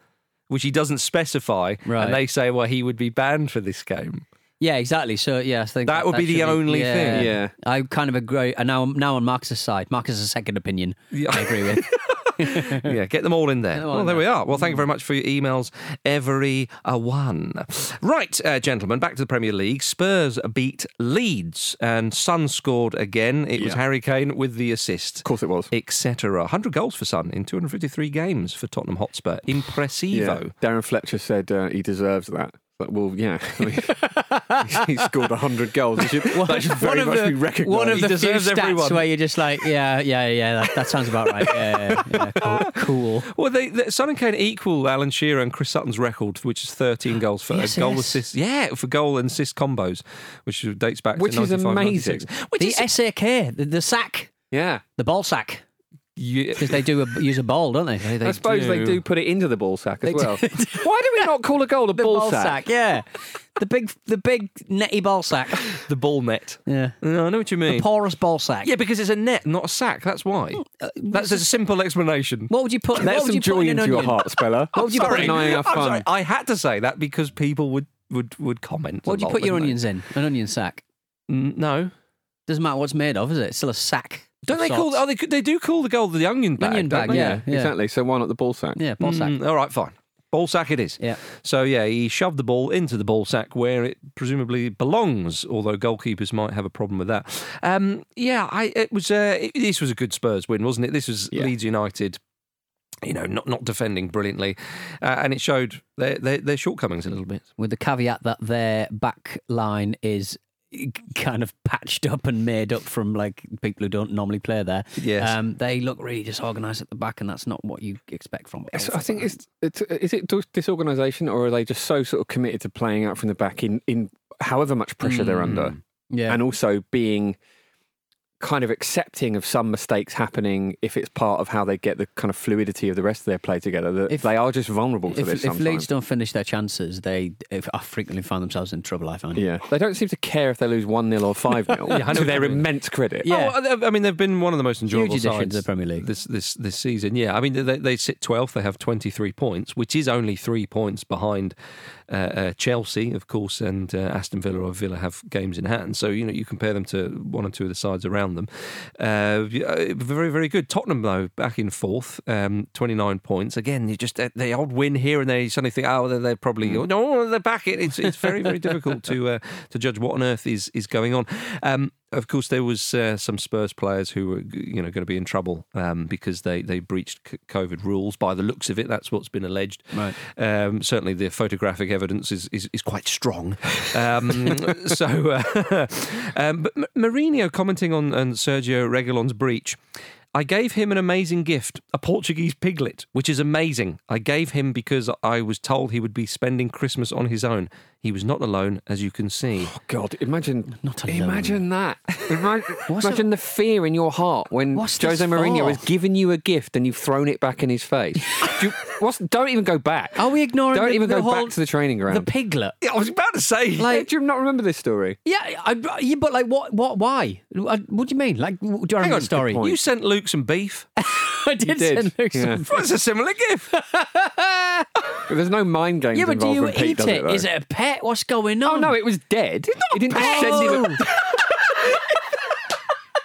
A: which he doesn't specify,
C: Right.
A: and they say, well, he would be banned for this game.
C: Yeah, exactly. So yeah, I think
A: That would be the
C: should
A: only
C: yeah.
A: thing.
B: Yeah.
C: I kind of agree. And now, I'm now on Marcus's side. Marcus's second opinion.
A: Yeah.
C: I agree with.
A: yeah, get them all in there.
C: them all
A: Well,
C: in
A: there
C: there.
A: we are. Well, thank you very much for your emails, every uh, one. Right, uh, gentlemen, back to the Premier League. Spurs beat Leeds, and Son scored again. It was
B: Yeah.
A: Harry Kane with the assist.
B: Of course it was.
A: Etc. 100 goals for Son in 253 games for Tottenham Hotspur. Impressivo.
B: Darren Fletcher said uh, he deserves that. But, well, yeah. I mean, he scored 100 goals. He should, that should very
C: one
B: much
C: of the,
B: be recognised.
C: one of the few stats
A: everyone.
C: where you're just like, yeah, yeah, yeah, that, that sounds about right. Yeah, yeah, yeah, cool. cool.
A: Well, they, they, Son and Kane equal Alan Shearer and Chris Sutton's record, which is 13 goals for
C: Yes,
A: a goal
C: yes.
A: assist. Yeah, for goal and assist combos, which dates back
B: Which
A: to
B: is
A: 95,
B: amazing.
A: 96. Which
C: The
A: is
C: SAK, the, the sack,
B: yeah.
C: the ball sack,
A: you,
C: because they do a, use a ball, don't they? They- they
B: I suppose they
A: do.
B: do put it into the ball sack as
C: They
B: well. Why do we not call a goal a
C: the
B: ball,
C: ball sack, yeah. The big, the big netty ball sack.
A: the ball net.
C: Yeah.
A: No, I know what you mean.
C: Porous ball sack.
A: Yeah, because it's a net, not a sack. That's why. Uh, That's a simple explanation.
C: What would you put?
B: Let some joy into your heart, Speller.
C: What would you
B: Stop
C: put in-
A: I'm
B: fun.
A: sorry. I had to say that because people would would would comment.
C: What would you
A: lot,
C: put your onions in? An onion sack.
A: they? No.
C: Doesn't matter what's made of, is it? It's still a sack.
A: Don't
C: of
A: they call?
C: sorts.
A: Oh, they, they do call the goal the onion bag.
C: Onion
A: don't
C: bag,
A: they?
C: yeah.
B: exactly. So why not the ball sack?
C: Yeah, ball sack.
A: Mm, all right, fine. Ball sack it is.
C: Yeah.
A: So yeah, he shoved the ball into the ball sack where it presumably belongs. Although goalkeepers might have a problem with that. Um, yeah, I it was. Uh, it, this was a good Spurs win, wasn't it? This was
B: Yeah.
A: Leeds United. You know, not not defending brilliantly, uh, and it showed their, their their shortcomings a little bit.
C: With the caveat that their back line is kind of patched up and made up from like people who don't normally play there.
A: Yes.
C: Um, they look really disorganised at the back, and that's not what you expect from.
B: I think it's, it's is it dis- disorganisation or are they just so sort of committed to playing out from the back in, in however much pressure they're under,
C: yeah.
B: and also being kind of accepting of some mistakes happening if it's part of how they get the kind of fluidity of the rest of their play together. That
C: If-
B: they are just vulnerable to
C: if,
B: this
C: if
B: sometimes.
C: Leeds don't finish their chances, they if, I frequently find themselves in trouble. I find.
B: yeah, they don't seem to care if they lose one 0 or five 0
A: Yeah, I
B: To their immense credit.
C: Oh, yeah.
A: Oh, I- I mean, they've been one of the most enjoyable
C: Huge addition
A: sides
C: to the Premier League.
A: this this this season. Yeah, I mean, they, they sit 12th. They have 23 points, which is only three points behind uh, uh, Chelsea, of course, and uh, Aston Villa or Villa have games in hand. So you know you compare them to one or two of the sides around them. Uh, very very good. Tottenham though back in fourth, um, 29 points. Again, you just the, the odd win here and there. You suddenly think, oh, they're, they're probably
C: Mm.
A: no, they're back. It's it's very very difficult to uh, to judge what on earth is is going on. Um, of course, there was uh, some Spurs players who were, you know, going to be in trouble um, because they, they breached COVID rules. By the looks of it, that's what's been alleged.
C: Right.
A: Um, certainly, the photographic evidence is is, is quite strong. Um, so, uh, um, but M- Mourinho commenting on, on Sergio Reguilón's breach. I gave him an amazing gift, a Portuguese piglet, which is amazing. I gave him because I was told he would be spending Christmas on his own. He was not alone, as you can see.
B: Oh God, imagine
C: Not alone.
B: Imagine that. Imagine,
C: What's
B: imagine the fear in your heart when
C: What's
B: Jose
C: this
B: Mourinho
C: for?
B: has given you a gift and you've thrown it back in his face. Do you, what's, don't even go back.
C: Are we ignoring?
B: Don't
C: the,
B: even
C: the
B: go
C: whole,
B: back to the training ground.
C: the piglet?
A: Yeah, I was about to say.
C: Like-
B: do you not remember this story?
C: Yeah, I, yeah, but like, what? What? Why? Uh, What do you mean? Like, do I
A: Hang
C: remember
A: on,
C: the story?
A: You sent Luke some beef.
C: I did,
B: did,
C: send Luke
B: yeah.
C: some-
A: Well, it's a similar gift.
B: There's no mind games
C: Yeah, but do you
B: when Pete
C: eat
B: does
C: it?
B: though.
C: Is it a pet? What's going on?
B: Oh no, it was dead. He didn't send him.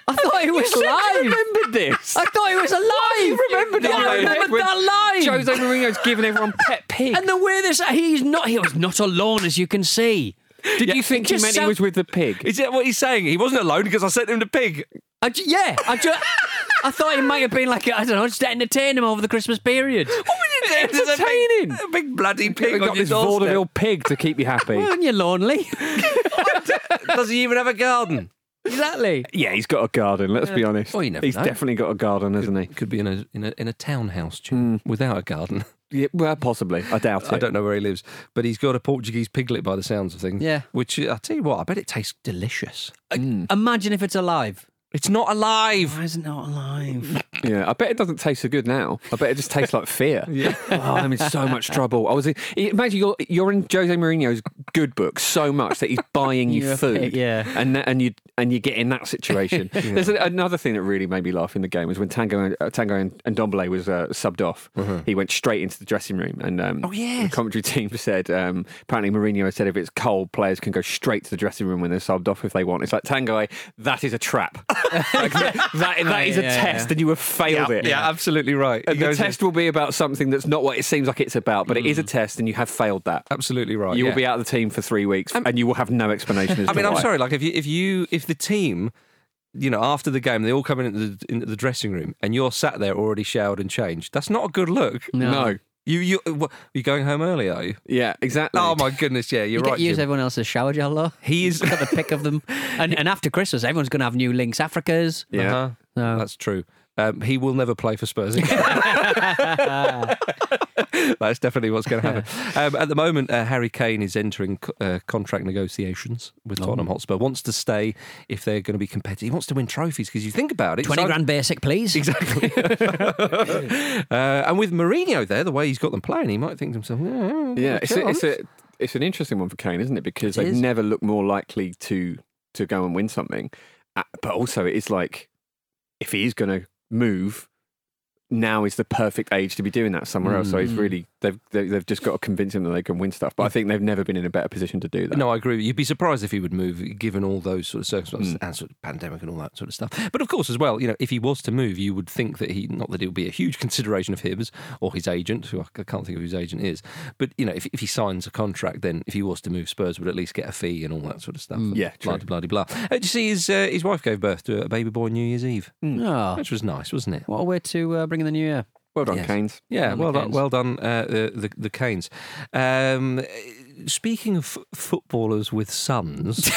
C: I thought it was
B: you
C: live.
B: remembered this.
C: I thought it was alive.
B: You remembered it.
C: I
B: in your head
C: remembered that live.
B: Jose Mourinho's giving everyone pet pig.
C: And the way this, he's not. He was not alone, as you can see.
B: Did you think he
C: just
B: meant he
C: sound-
B: was with the pig?
A: Is that what he's saying? He wasn't alone because I sent him the pig.
C: I ju- yeah, I just. I thought it might have been like I don't know, just to entertain him over the Christmas period.
A: What There's a
B: Entertaining.
A: big, a big bloody pig
B: We've
A: on
B: got
A: your
B: this
A: doorstep.
B: vaudeville pig to keep you happy.
C: When you're lonely,
A: Does he even have a garden?
C: exactly.
B: Yeah, he's got a garden. Let's be honest.
A: well, you never
B: he's
A: know.
B: definitely got a garden, hasn't he?
A: Could be in a in a in a townhouse Jim, hmm. without a garden.
B: Yeah, well, possibly. I doubt it.
A: I don't know where he lives, but he's got a Portuguese piglet by the sounds of things.
C: Yeah.
A: Which uh, I tell you what, I bet it tastes delicious. Hmm.
C: Imagine if it's alive.
A: It's not alive.
C: Why is it not alive?
B: Yeah, I bet it doesn't taste so good now. I bet it just tastes like fear. Yeah. Oh, I'm in so much trouble. I was in, imagine you're you're in Jose Mourinho's good book so much that he's buying you food.
C: yeah.
B: And that, and you and you get in that situation. There's a, another thing that really made me laugh in the game was when Tanguy uh, Tanguy and, and Ndombele was uh, subbed off. He went straight into the dressing room and um,
A: Oh, yes.
B: the commentary team said um, apparently Mourinho said if it's cold, players can go straight to the dressing room when they're subbed off if they want. It's like Tanguy, that is a trap. Like, that, that, that is a
C: Yeah, yeah,
B: test
C: yeah.
B: and you have failed it.
A: Yeah, absolutely right.
B: And the test will be about something that's not what it seems like it's about, but it is a test, and you have failed that.
A: absolutely right.
B: You
A: yeah.
B: will be out of the team for three weeks, and you will have no explanation. As
A: I mean, I'm sorry. Like if you if you if the team, you know, after the game they all come in into the, into the dressing room and you're sat there already showered and changed. That's not a good look.
B: No.
A: You you what, you going home early? Are you?
B: Yeah, exactly.
A: Oh my goodness! Yeah, you're
C: You
A: right.
C: get use
A: Jim.
C: everyone else's shower gel though.
A: He is.
C: Got the pick of them, and and after Christmas, everyone's going to have new Lynx Africas.
B: Yeah.
A: Uh-huh.
C: No.
A: That's true. Um, he will never play for Spurs again. That's definitely what's going to happen. Um, at the moment, uh, Harry Kane is entering co- uh, contract negotiations with
C: Oh.
A: Tottenham Hotspur. Wants to stay if they're going to be competitive. He wants to win trophies because you think about it.
C: Twenty
A: so-
C: grand basic, please.
A: Exactly. uh, and with Mourinho there, the way he's got them playing, he might think to himself, yeah,
B: Yeah, it's a, it's a it's an interesting one for Kane, isn't it? Because
C: It
B: they've
C: is.
B: never looked more likely to to go and win something, Uh, but also it is like if he is going to move. Now is the perfect age to be doing that somewhere else. So he's
C: Mm.
B: really they've they've they've just got to convince him that they can win stuff. But I think they've never been in a better position to do that.
A: No, I agree. You'd be surprised if he would move, given all those sort of circumstances and sort of pandemic and all that sort of stuff. But of course, as well, you know, if he was to move, you would think that he, not that it would be a huge consideration of his or his agent, who I can't think of who his agent is, but you know, if, if he signs a contract, then if he was to move, Spurs would at least get a fee and all that sort of stuff.
B: Hmm. Yeah,
A: blah
B: true.
A: blah blah. blah. Uh, did you see his uh, his wife gave birth to a baby boy New Year's Eve,
C: Oh,
A: which was nice, wasn't it?
C: what a way to uh, bring in the new year.
B: Well done,
A: Yes.
B: Kanes.
A: Yeah,
C: And the
A: well done,
C: Kanes.
A: well done, uh, the, the the Kanes. Um, speaking of f- footballers with sons,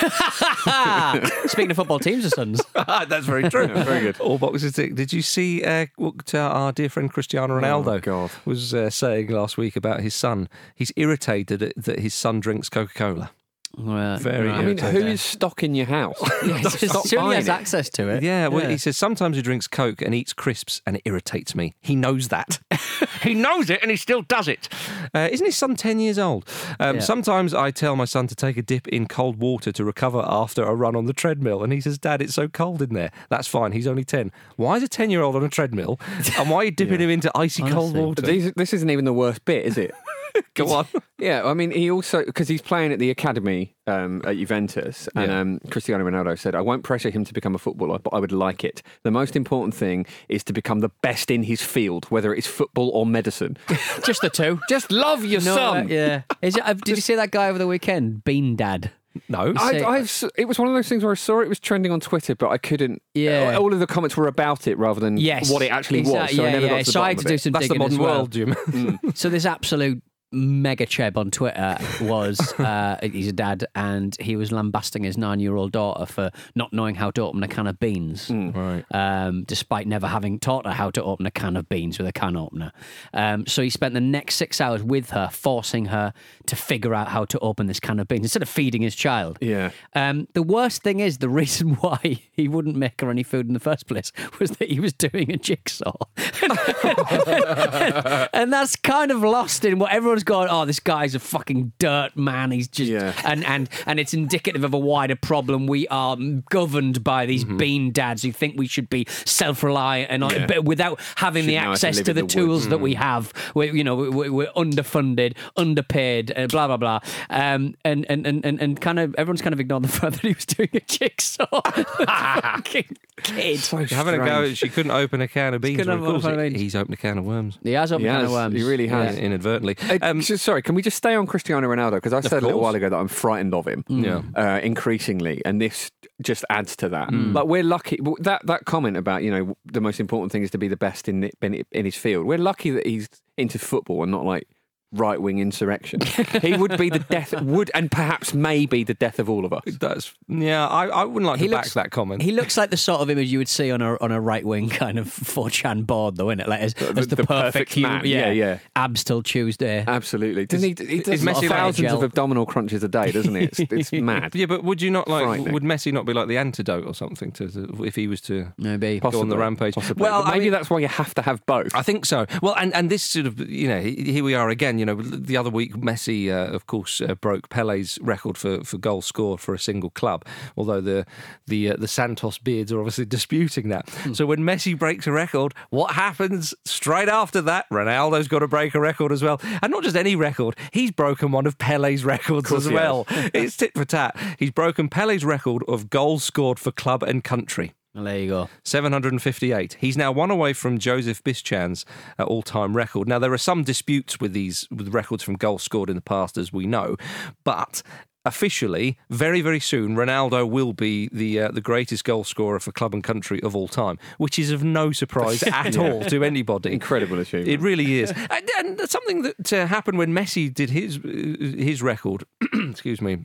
C: Speaking of football teams or sons,
A: that's very true.
B: very good.
A: All boxes tick. Did you see uh, what uh, our dear friend Cristiano Ronaldo
B: Oh, God.
A: was uh, saying last week about his son? He's irritated that his son drinks Coca Cola.
C: Well,
A: Very
B: I mean,
A: irritating.
B: who is stocking your house? Stop
C: Surely he has
B: it.
C: access to it.
A: Yeah, well, he says sometimes he drinks Coke and eats crisps, and it irritates me. He knows that. he knows it, and he still does it. Uh, isn't his son ten years old? Um,
C: Yeah.
A: Sometimes I tell my son to take a dip in cold water to recover after a run on the treadmill, and he says, "Dad, it's so cold in there." That's fine. He's only ten. Why is a ten-year-old on a treadmill, and why are you dipping him into icy cold water?
B: These, this isn't even the worst bit, is it?
A: Go on.
B: Yeah, I mean, he also because he's playing at the academy um, at Juventus, and
A: Yeah.
B: um, Cristiano Ronaldo said, "I won't pressure him to become a footballer, but I would like it. The most important thing is to become the best in his field, whether it's football or medicine.
C: Just the two.
B: Just love your
C: No,
B: son."
C: uh, yeah. Is it, uh, did you see that guy over the weekend? Bean Dad.
A: No.
B: I, I've, it was one of those things where I saw it was trending on Twitter, but I couldn't.
C: Yeah.
B: all of the comments were about it rather than
C: Yes.
B: what it actually was.
C: Exactly,
B: So I
C: yeah,
B: never
C: yeah.
B: got to the
C: So I had to do
B: it.
C: some
A: That's the
C: digging
A: modern
C: well.
A: world, Jim.
C: So this absolute mega cheb on Twitter was uh, he's a dad and he was lambasting his nine-year-old daughter for not knowing how to open a can of beans,
A: right.
C: um, despite never having taught her how to open a can of beans with a can opener. Um, so he spent the next six hours with her, forcing her to figure out how to open this can of beans instead of feeding his child.
B: Yeah.
C: Um, the worst thing is the reason why he wouldn't make her any food in the first place was that he was doing a jigsaw, and that's kind of lost in what everyone's going. Oh, this guy's a fucking dirt man. He's just
B: Yeah.
C: and and and it's indicative of a wider problem. We are governed by these
B: Mm-hmm.
C: bean dads who think we should be self-reliant and
B: Yeah.
C: but without having
B: Should
C: the
B: know to
C: access to the,
B: the woods.
C: tools that we
B: Mm.
C: have. We're, you know, we're, we're underfunded, underpaid, uh, blah blah blah, um, and, and and and and kind of everyone's kind of ignored the fact that he was doing a jigsaw. Fucking kid.
A: Having a go, she couldn't open a can of beans.
C: couldn't
A: of course,
C: a can of beans.
A: he's opened a can of worms.
C: He has opened
B: He
C: a can of worms.
B: He really has.
C: Yeah.
A: inadvertently.
B: Uh,
A: Um,
B: so- sorry, can we just stay on Cristiano Ronaldo? Because I said a little while ago that I'm frightened of him.
A: Yeah.
B: Uh, increasingly, and this just adds to that. Like we're lucky. That that comment about you know the most important thing is to be the best in in, in his field. We're lucky that he's into football and not like right wing insurrection. he would be the death. Would and perhaps maybe the death of all of us.
A: That's yeah. I, I wouldn't like
C: He
A: to
C: looks-
A: back that comment.
C: He looks like the sort of image you would see on a on a right wing kind of 4chan board, though, isn't it? Like as,
B: The-
C: as the,
B: the
C: perfect,
B: perfect
C: human.
B: man. Yeah, yeah.
C: Abs till Tuesday.
B: Absolutely. Doesn't he? He does
A: Messi like
B: thousands of abdominal crunches a day, doesn't he? It's, it's mad.
A: yeah, but would you not like? Would Messi not be like the antidote or something to, to if he was to
C: Maybe.
A: go on the rampage?
B: Possibly.
A: Well,
B: But
A: I
B: maybe
A: mean-
B: that's why you have to have both.
A: I think so. Well, and, and this sort of, you know, here we are again. You know, the other week, Messi, uh, of course, uh, broke Pele's record for, for goals scored for a single club. Although the the uh, the Santos beards are obviously disputing that. So when Messi breaks a record, what happens straight after that? Ronaldo's got to break a record as well, and not just any record. He's broken one of Pele's records
B: course
A: as well. it's tit for tat. He's broken Pele's record of goals scored for club and country.
C: Well, there you go.
A: 758. He's now one away from Josef Bican's uh, all-time record. Now there are some disputes with these with records from goals scored in the past, as we know, but. Officially, very very soon, Ronaldo will be the uh, the greatest goal scorer for club and country of all time, which is of no surprise at all to anybody.
B: Incredible achievement.
A: It really is, and, and something that uh, happened when Messi did his uh, his record. excuse me.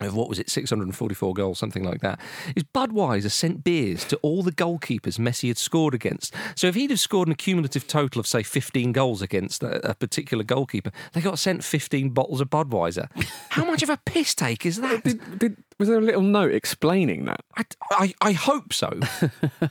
A: Of what was it, 644 goals, something like that, is Budweiser sent beers to all the goalkeepers Messi had scored against. So if he'd have scored an accumulative total of, say, 15 goals against a, a particular goalkeeper, they got sent 15 bottles of Budweiser. How much of a piss take is that?
B: Did, did, was there a little note explaining that?
A: I, I, I hope so.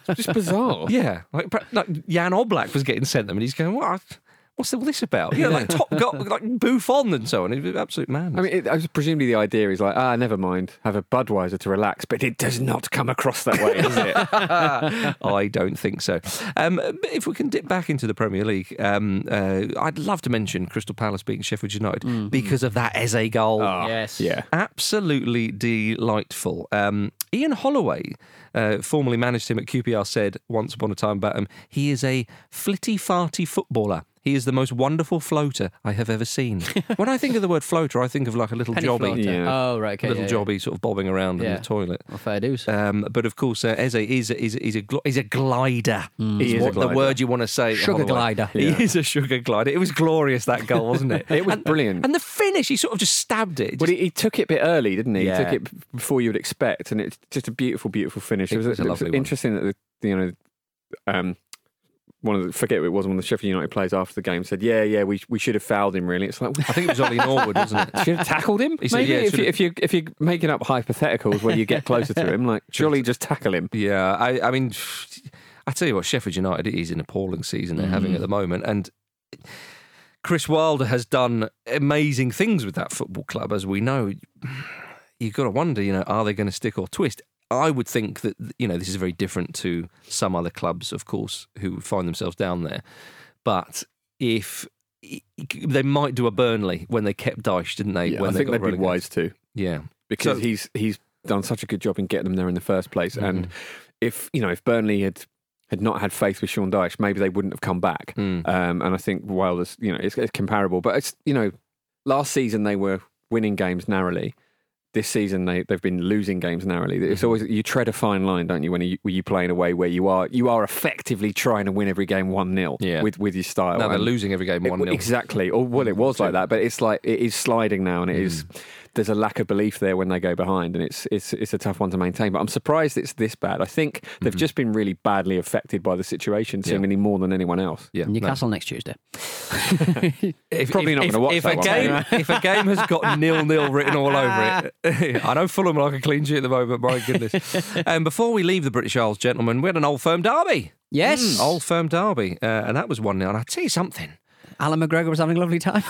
B: It's just bizarre.
A: Yeah, like, like Jan Oblak was getting sent them, and he's going, "What? What's all this about? You know, like top got like Buffon and so on. It was absolute man.
B: I mean, it, I was presumably the idea is like, ah, never mind, have a Budweiser to relax, but it does not come across that way, does it?
A: I don't think so. Um, but if we can dip back into the Premier League, um, uh, I'd love to mention Crystal Palace beating Sheffield United because of that Eze goal.
C: Yes.
B: yeah.
A: Absolutely delightful. Um, Ian Holloway, uh, formerly managed him at QPR, said once upon a time about him, he is a flitty farty footballer. He is the most wonderful floater I have ever seen. when I think of the word floater, I think of like a little
C: Penny
A: jobby,
C: floater.
B: Yeah.
C: Oh, right. Okay.
A: little
C: yeah, yeah.
A: jobby sort of bobbing around in
C: Yeah.
A: the toilet.
C: Well, fair dues.
A: Um, but of course, uh, Eze is is is a gl- he's a glider.
B: He is a
A: what the
B: glider.
A: word you want to say.
C: Sugar
A: Holloway.
C: glider.
A: He
B: Yeah.
A: is a sugar glider. It was glorious that goal, wasn't it?
B: It was
A: And-
B: brilliant.
A: And the finish, he sort of just stabbed it.
B: Well, he, he took it a bit early, didn't he?
A: Yeah.
B: He took it before you would expect, and it's just a beautiful, beautiful finish.
A: It
B: It was,
A: was a
B: it was
A: lovely one.
B: interesting that the, you know, um, one of the forget who it was one of the Sheffield United players after the game said, "Yeah, yeah, we we should have fouled him. Really, it's like
A: I think it was Ollie Norwood, wasn't it?
B: should have tackled him.
A: He said,
B: Maybe
A: yeah,
B: if, you, if you if you're making up hypotheticals where you get closer to him, like surely just tackle him.
A: Yeah, I, I mean, I tell you what, Sheffield United is an appalling season they're having at mm. the moment, and Chris Wilder has done amazing things with that football club, as we know. You've got to wonder, you know, are they going to stick or twist? I would think that you know this is very different to some other clubs, of course, who find themselves down there. But if they might do a Burnley when they kept Dyche, didn't they?
B: Yeah,
A: when
B: I
A: they
B: think they'd be wise to.
A: Yeah,
B: because
A: So-
B: he's he's done such a good job in getting them there in the first place. And if you know if Burnley had had not had faith with Sean Dyche, maybe they wouldn't have come back.
A: Mm.
B: Um, and I think Wilder's, you know, it's, it's comparable. But it's, you know, last season they were winning games narrowly. This season they they've been losing games narrowly. It's
A: Mm-hmm.
B: always you tread a fine line, don't you, when you when you play in a way where you are you are effectively trying to win every game one 0
A: Yeah.
B: with with your style.
A: now they're losing every game one 0
B: Exactly. Or well, it was like that, but it's like it is sliding now, and it is.
A: Mm.
B: There's a lack of belief there when they go behind, and it's it's it's a tough one to maintain. But I'm surprised it's this bad. I think they've just been really badly affected by the situation,
A: Mm-hmm. Yeah.
B: seemingly more than anyone else.
A: Yeah, no.
C: Newcastle next Tuesday.
A: If,
B: Probably
A: if,
B: not gonna watch
A: if
B: that
A: a
B: one.
A: game if a game has got nil nil written all over it. I know Fulham are like a clean sheet at the moment. My goodness. And before we leave the British Isles, gentlemen, we had an old firm derby.
C: Yes.
A: Old firm derby, uh, and that was one 0 And I tell you something.
C: Allan McGregor was having a lovely time.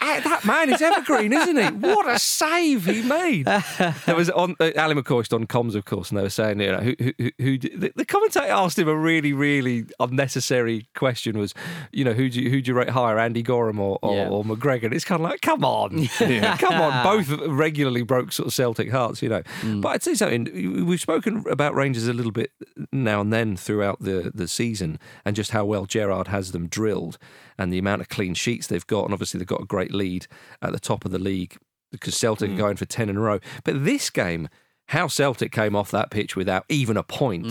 A: Ah, That man is evergreen, isn't he? What a save he made! There was on uh, Ali McCoist on comms, of course, and they were saying, you know, who, who, who, who the, the commentator asked him a really, really unnecessary question: was, you know, who do you, who do you rate higher, Andy Goram or or,
C: Yeah.
A: or McGregor? And it's kind of like, come on, come on, both regularly broke sort of Celtic hearts, you know. But I'd say something. We've spoken about Rangers a little bit now and then throughout the the season, and just how well Gerrard has them drilled, and the amount of clean sheets they've got, and obviously they've got a great lead at the top of the league because Celtic
B: Mm.
A: are going for 10 in a row. But this game, how Celtic came off that pitch without even a point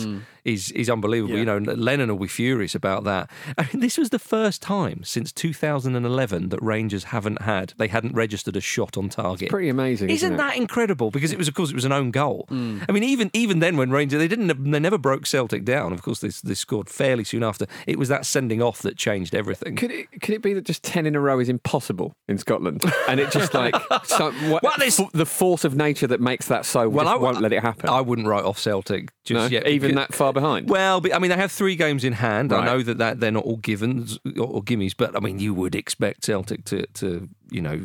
A: is is unbelievable.
B: Yeah.
A: You know, Lennon will be furious about that. I mean, this was the first time since 2011 that Rangers haven't had, they hadn't registered a shot on target.
B: Pretty amazing, isn't,
A: Isn't that incredible? Because it was, of course, it was an own goal.
B: Mm.
A: I mean, even even then, when Rangers they didn't, they never broke Celtic down. Of course, they, they scored fairly soon after. It was that sending off that changed everything.
B: Could it could it be that just ten in a row is impossible in Scotland, and it just like so, what,
A: Well,
B: f- the force of nature that makes that so
A: Well, I-
B: won't let it happen.
A: I wouldn't write off Celtic just
B: No?
A: yet.
B: even that far behind.
A: Well, but, I mean, they have three games in hand. I know that, that they're not all givens or, or gimmies, but I mean, you would expect Celtic to, to you know,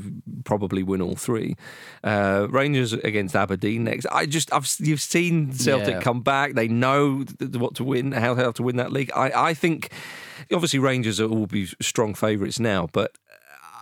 A: probably win all three. Uh, Rangers against Aberdeen next. I just, I've you've seen Celtic
C: Yeah.
A: come back. They know what to win, how, how to win that league. I, I think, obviously, Rangers will be strong favourites now, but.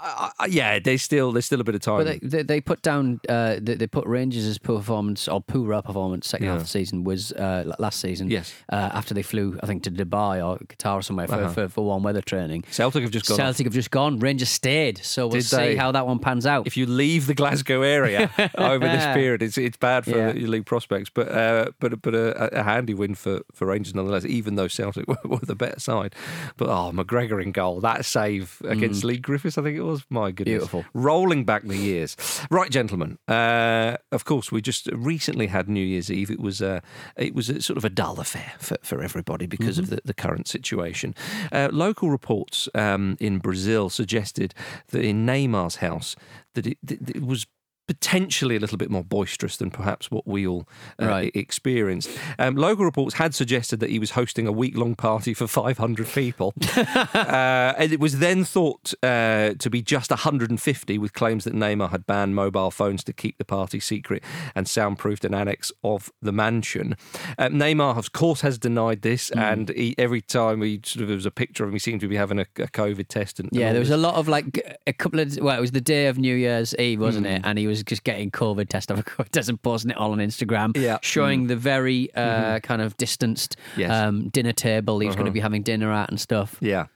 A: Uh, uh, yeah, there's still there's still a bit of time.
C: But they, they, they put down, uh, they, they put Rangers' poor performance or poorer performance second half of the season was uh, last season.
A: Yes.
C: Uh, after they flew, I think, to Dubai or Qatar or somewhere for,
A: Uh-huh.
C: for, for warm weather training.
A: Celtic have just gone.
C: Celtic have just gone. Rangers stayed. So we'll
A: Did
C: see
A: they?
C: how that one pans out.
A: if you leave the Glasgow area over this period, it's it's bad for
C: Yeah.
A: your league prospects. But uh, but but a, a handy win for, for Rangers nonetheless. Even though Celtic were, were the better side, but oh McGregor in goal, that save against Leigh Griffiths, I think it was. My goodness.
C: Beautiful.
A: Rolling back the years, right, gentlemen. Uh, of course, we just recently had New Year's Eve. It was uh, it was a, sort of a dull affair for, for everybody because
C: Mm-hmm.
A: of the, the current situation. Uh, local reports um, in Brazil suggested that in Neymar's house that it, that it was potentially a little bit more boisterous than perhaps what we all uh,
C: Right.
A: experienced. Um, local reports had suggested that he was hosting a week long party for 500 people. uh, and it was then thought uh, to be just 150, with claims that Neymar had banned mobile phones to keep the party secret and soundproofed an annex of the mansion. Uh, Neymar, of course, has denied this,
C: Hmm.
A: and he, every time he sort of there was a picture of him, he seemed to be having a, a COVID test. And,
C: Yeah, there was
A: this.
C: a lot of like a couple of well, it was the day of New Year's Eve, wasn't it? And he was just getting COVID test after COVID test and posting it all on Instagram,
A: Yeah.
C: showing the very uh, kind of distanced
A: Yes.
C: um, dinner table he was going to be having dinner at and stuff.
A: Yeah.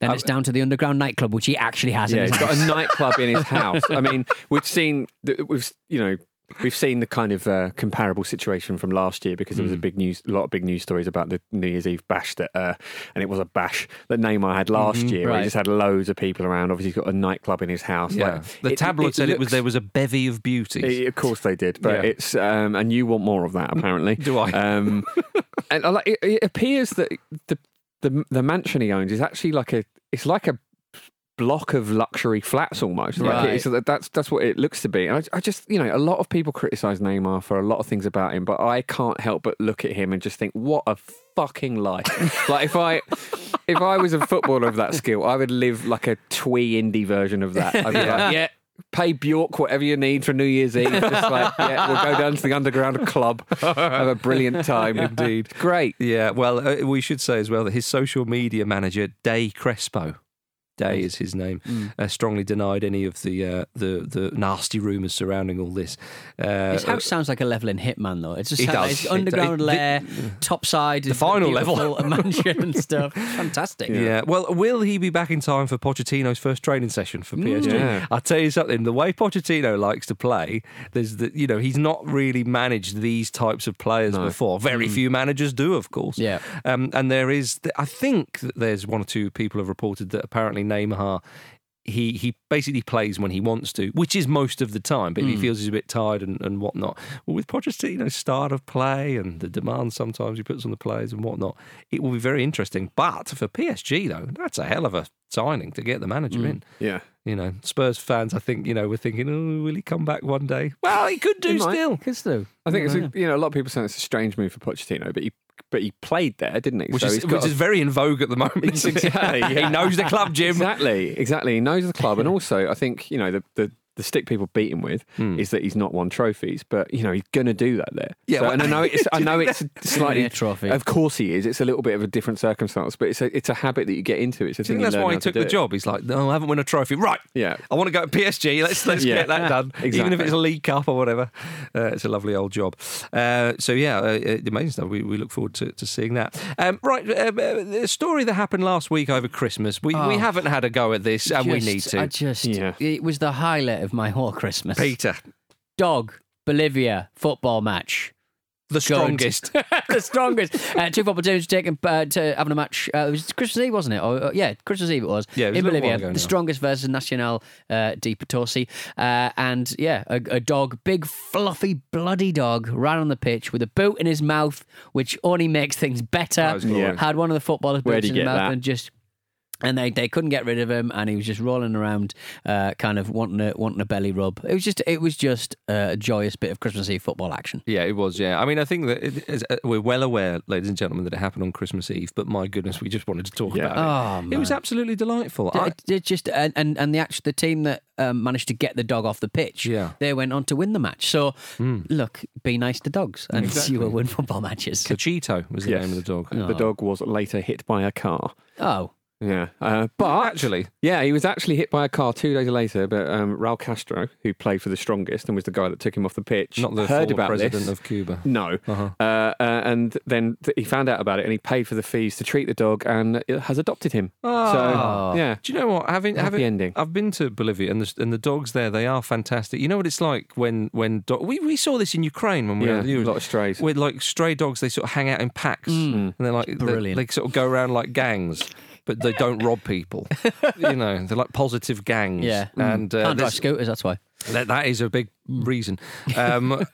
C: Then it's down to the underground nightclub, which he actually has.
B: Yeah,
C: in his
B: he's got a nightclub in his house. I mean, we've seen, we've you know, we've seen the kind of uh, comparable situation from last year because there was a big news, a lot of big news stories about the New Year's Eve bash that, uh, and it was a bash that Neymar had last year. Where
C: right.
B: he just had loads of people around. Obviously, he's got a nightclub in his house.
A: Yeah.
B: Like,
A: the tabloid said it was there was a bevy of beauties.
B: Of course they did, but
A: Yeah.
B: it's um, and you want more of that apparently.
A: Do I?
B: Um, and I like it, it appears that the the the mansion he owns is actually like a it's like a block of luxury flats almost. Like
C: Right.
B: it's, that- that's that's what it looks to be. And I, I just you know a lot of people criticize Neymar for a lot of things about him, but I can't help but look at him and just think what a fucking life. like if I. If I was a footballer of that skill, I would live like a twee indie version of that. I'd be like, yeah, pay Bjork whatever you need for New Year's Eve. Just like, yeah, we'll go down to the underground club, have a brilliant time. Indeed, great.
A: Yeah, well, uh, we should say as well that his social media manager, Day Crespo, Day is his name,
C: Mm.
A: uh, strongly denied any of the uh, the the nasty rumours surrounding all this. Uh,
C: His house sounds like a level in hitman, though. It's just
A: It
C: like
A: does.
C: It's
A: It-
C: underground
A: it-
C: lair, top side, the
A: final level.
C: mansion and stuff. Fantastic.
A: yeah. Well, will he be back in time for Pochettino's first training session for PSG?
B: Yeah.
A: I'll tell you something. The way Pochettino likes to play, there's the you know he's not really managed these types of players before. Very few managers do, of course.
C: Yeah.
A: Um, and there is, I think that there's one or two people have reported that apparently Neymar. He, he basically plays when he wants to, which is most of the time, but if he hmm. feels he's a bit tired and, and whatnot. Well, with Pochettino's start of play and the demands sometimes he puts on the players and whatnot, it will be very interesting. But for PSG, though, that's a hell of a signing to get the manager hmm. in.
B: Yeah.
A: You know, Spurs fans, I think, you know, we're thinking, oh, will he come back one day? Well, he could do
B: He
A: still.
C: Kids do.
B: I think it's a, you know a lot of people saying it's a strange move for Pochettino, but he but he played there, didn't he?
A: Which,
B: So
A: is, which
B: a-
A: is very in vogue at the moment.
B: Exactly,
A: he knows the club, Jim.
B: Exactly, exactly. He knows the club, and also I think you know the the, the stick people beat him with is that he's not won trophies, but you know he's going to do that there.
A: Yeah,
B: So-
A: well-
B: and I know it's I know it's slightly
C: a trophy.
B: Of course he is. It's a little bit of a different circumstance, but it's a it's a habit that you get into. It's a
A: I
B: thing.
A: think that's
B: learn
A: why he
B: how to
A: took the
B: do.
A: job. He's like, no, I haven't won a trophy. Right.
B: Yeah.
A: I want to go to PSG. Let's let's
B: Yeah.
A: get that done. Even if it's a League Cup or whatever. Uh, it's a lovely old job. Uh, so, yeah, uh, uh, amazing stuff. We, we look forward to, to seeing that. Um, right. Uh, uh, the story that happened last week over Christmas. We, we
C: Oh.
A: haven't had a go at this, and we need to.
C: I just,
B: Yeah.
C: it was the highlight of my whole Christmas.
A: Peter,
C: Dog, Bolivia, football match.
A: the strongest.
C: the strongest. Uh, two football teams taking uh, to having a match. Uh, it was Christmas Eve, wasn't it? Or, uh, yeah, Christmas Eve it was.
A: Yeah, it was
C: in
A: a little while
C: Bolivia, the
A: now.
C: strongest versus Nacional uh, de Potosi, uh, and yeah, a, a dog, big fluffy bloody dog, ran on the pitch with a boot in his mouth, which only makes things better.
A: That was.
C: Had one of the footballers' boots in his mouth
B: that?
C: and just. And they, they couldn't get rid of him, and he was just rolling around, uh, kind of wanting a wanting a belly rub. It was just it was just a joyous bit of Christmas Eve football action.
A: Yeah, it was. Yeah, I mean, I think that it is, uh, we're well aware, ladies and gentlemen, that it happened on Christmas Eve. But my goodness, we just wanted to talk
B: Yeah.
A: about it.
C: Oh,
A: it was absolutely delightful. I,
C: It, it just and, and and the actual the team that um, managed to get the dog off the pitch,
A: Yeah.
C: they went on to win the match. So look, be nice to dogs, and you will win football matches.
A: Cachito was the
B: Yes.
A: name of the dog.
B: The dog was later hit by a car.
C: Oh,
B: Yeah, uh, but
A: Actually,
B: Yeah, he was actually hit by a car two days later. But um, Raul Castro, who played for the strongest and was the guy that took him off the pitch,
A: not the
B: heard about
A: president
B: this.
A: of Cuba.
B: No,
A: Uh-huh.
B: uh, uh, and then th- he found out about it, and he paid for the fees to treat the dog, and has adopted him.
A: Oh.
B: So yeah,
A: Do you know what? Having
B: Happy
A: having
B: ending.
A: I've been to Bolivia and the and the dogs there they are fantastic. You know what it's like when when do- we we saw this in Ukraine when we
B: yeah,
A: were
B: a lot of strays.
A: with like stray dogs they sort of hang out in packs and they're like they-
C: brilliant.
A: They, sort of go around like gangs. But they don't rob people, you know. They're like positive gangs,
C: yeah,
A: And uh,
C: can't drive scooters. That's why.
A: that, that is a big reason. Um,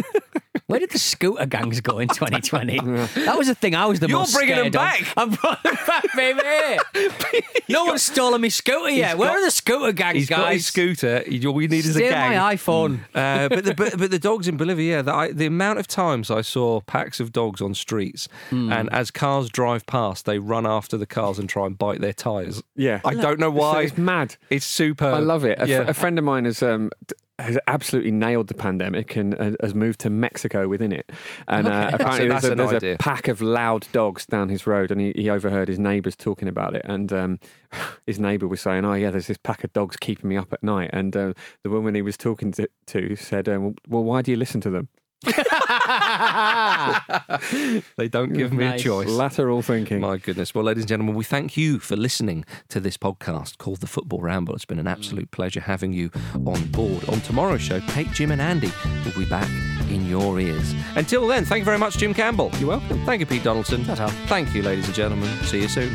C: Where did the scooter gangs go in 2020? That was the thing I was the most.
A: You're
C: most
A: bringing them
C: scared of.
A: back.
C: I'm bringing them back, baby. no one's stolen my scooter yet. Where
A: got-
C: are the scooter gangs,
A: He's
C: guys?
A: got his scooter. All we need is a
C: Steal
A: gang.
C: my iPhone.
A: Uh, but, the, but but the dogs in Bolivia, yeah, the, I, the amount of times I saw packs of dogs on streets,
C: Hmm.
A: and as cars drive past, they run after the cars and try and bite their tyres.
B: Yeah.
A: I don't know why.
B: It's, mad.
A: It's super.
B: I love it. A, fr-
A: yeah.
B: a friend of mine has um, d- has absolutely nailed the pandemic and uh, has moved to Mexico within it. And uh, apparently,
A: So
B: there's, a, there's a pack of loud dogs down his road, and he, he overheard his neighbours talking about it. And um, his neighbour was saying, "Oh yeah, there's this pack of dogs keeping me up at night." And uh, the woman he was talking to, to said, um, "Well, why do you listen to them?"
A: they don't give me
C: Nice.
A: a choice.
B: Lateral thinking.
A: My goodness. Well, ladies and gentlemen, we thank you for listening to this podcast called The Football Ramble. It's been an absolute pleasure having you on board. On tomorrow's show, Kate, Jim, and Andy will be back in your ears. Until then, thank you very much, Jim Campbell. You're welcome. Thank you, Pete Donaldson.
C: Ta-ta.
A: Thank you, ladies and gentlemen. See you soon.